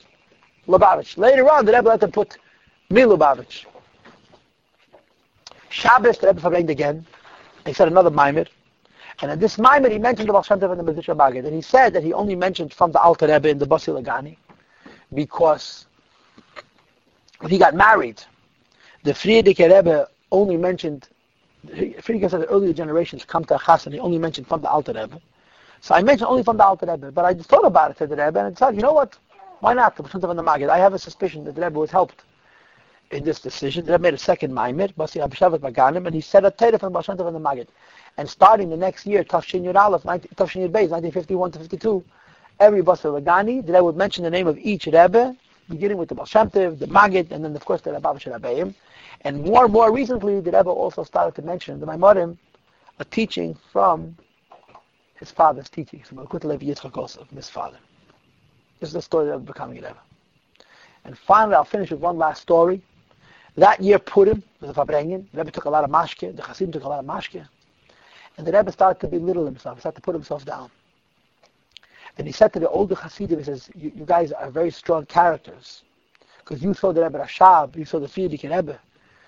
Speaker 1: Lubavitch. Later on, the Rebbe let them put Mi Lubavitch. Shabbos, the Rebbe farbrengt again. He said another Maimer. And in this Maimer, he mentioned the Baal and the Medusha Bagad. And he said that he only mentioned from the Alter Rebbe in the Basi Lagani because when he got married, the Frierdiker Rebbe only mentioned, Frierdiker said the earlier generations come to Achas and he only mentioned from the Alter Rebbe. So I mentioned only from the Alter Rebbe, but I thought about it to the Rebbe and I said, you know what, why not? The Baal and the Magid. I have a suspicion that the Rebbe was helped in this decision. The Rebbe made a second Maimer, Basi Abishavat Maganim, and he said a Torah from Tov and the Magid. And starting the next year, Tafshin Yud Aleph, Tafshin Yud Beis, 1951 to 52, every Basi Lagani, that I would mention the name of each Rebbe, beginning with the Shem the Magid, and then of course the Rabbi Rabbeim. And more and more recently, the Rebbe also started to mention the Maimorim, a teaching from his father's teaching, from Malkut Levi Yitzchak also, from his father. Is the story of becoming a Rebbe. And finally, I'll finish with one last story. That year, Purim a Farbrengen. The Rebbe took a lot of mashke. The Hasidim took a lot of mashke. And the Rebbe started to belittle himself. He started to put himself down. And he said to the older Hasidim, he says, you, you guys are very strong characters. Because you saw the Rebbe Rashab, you saw the Frierdiker Rebbe.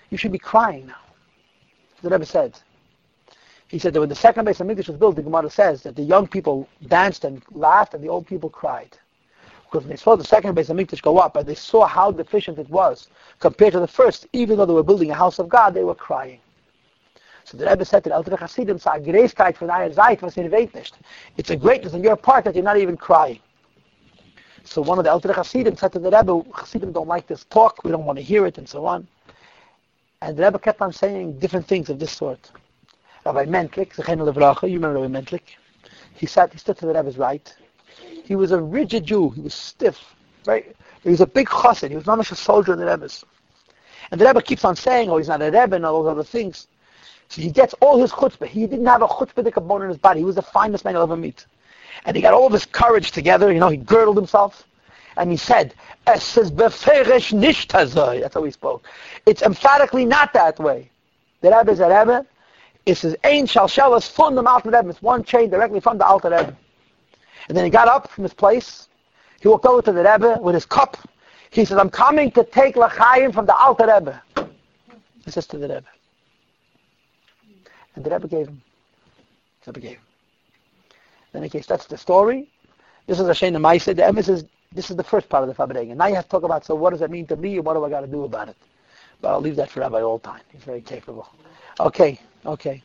Speaker 1: You should be crying now. The Rebbe said. He said that when the second base of Mikdash was built, the Gemara says that the young people danced and laughed and the old people cried. Because they saw the second base of Mikdash go up and they saw how deficient it was compared to the first, even though they were building a house of God, they were crying. So the Rebbe said to the Ältere Hasidim, "Sa Greiskeit von einer Seite, was ihr weht nicht. It's a greatness on your part that you're not even crying." So one of the Ältere Hasidim said to the Rebbe, "Hasidim don't like this talk. We don't want to hear it, and so on." And the Rebbe kept on saying different things of this sort. Rabbi Mentlik, you remember Rabbi Mentlik? He sat, he stood to the Rebbe's right. He was a rigid Jew. He was stiff. Right? He was a big chassid. He was not much a soldier in the Rebbe's. And the Rebbe keeps on saying, oh, he's not a Rebbe and all those other things. So he gets all his chutzpah. He didn't have a chutzpah bone in his body. He was the finest man you'll ever meet. And he got all of his courage together. You know, he girdled himself. And he said, Es is beferish nicht That's how he spoke. It's emphatically not that way. The Rebbe is a Rebbe. It says, Ein shall us from the Alter Rebbe. It's one chain directly from the Alter Rebbe. And then he got up from his place. He walked over to the Rebbe with his cup. He says, I'm coming to take L'chaim from the Alter Rebbe. He says to the Rebbe. And the Rebbe gave him. The Rebbe gave him. In case that's the story. This is a Maisa. The emphasis, this is the first part of the Farbrengen. Now you have to talk about, so what does that mean to me and what do I got to do about it? But I'll leave that for Rabbi Alltime. He's very capable. Okay, okay.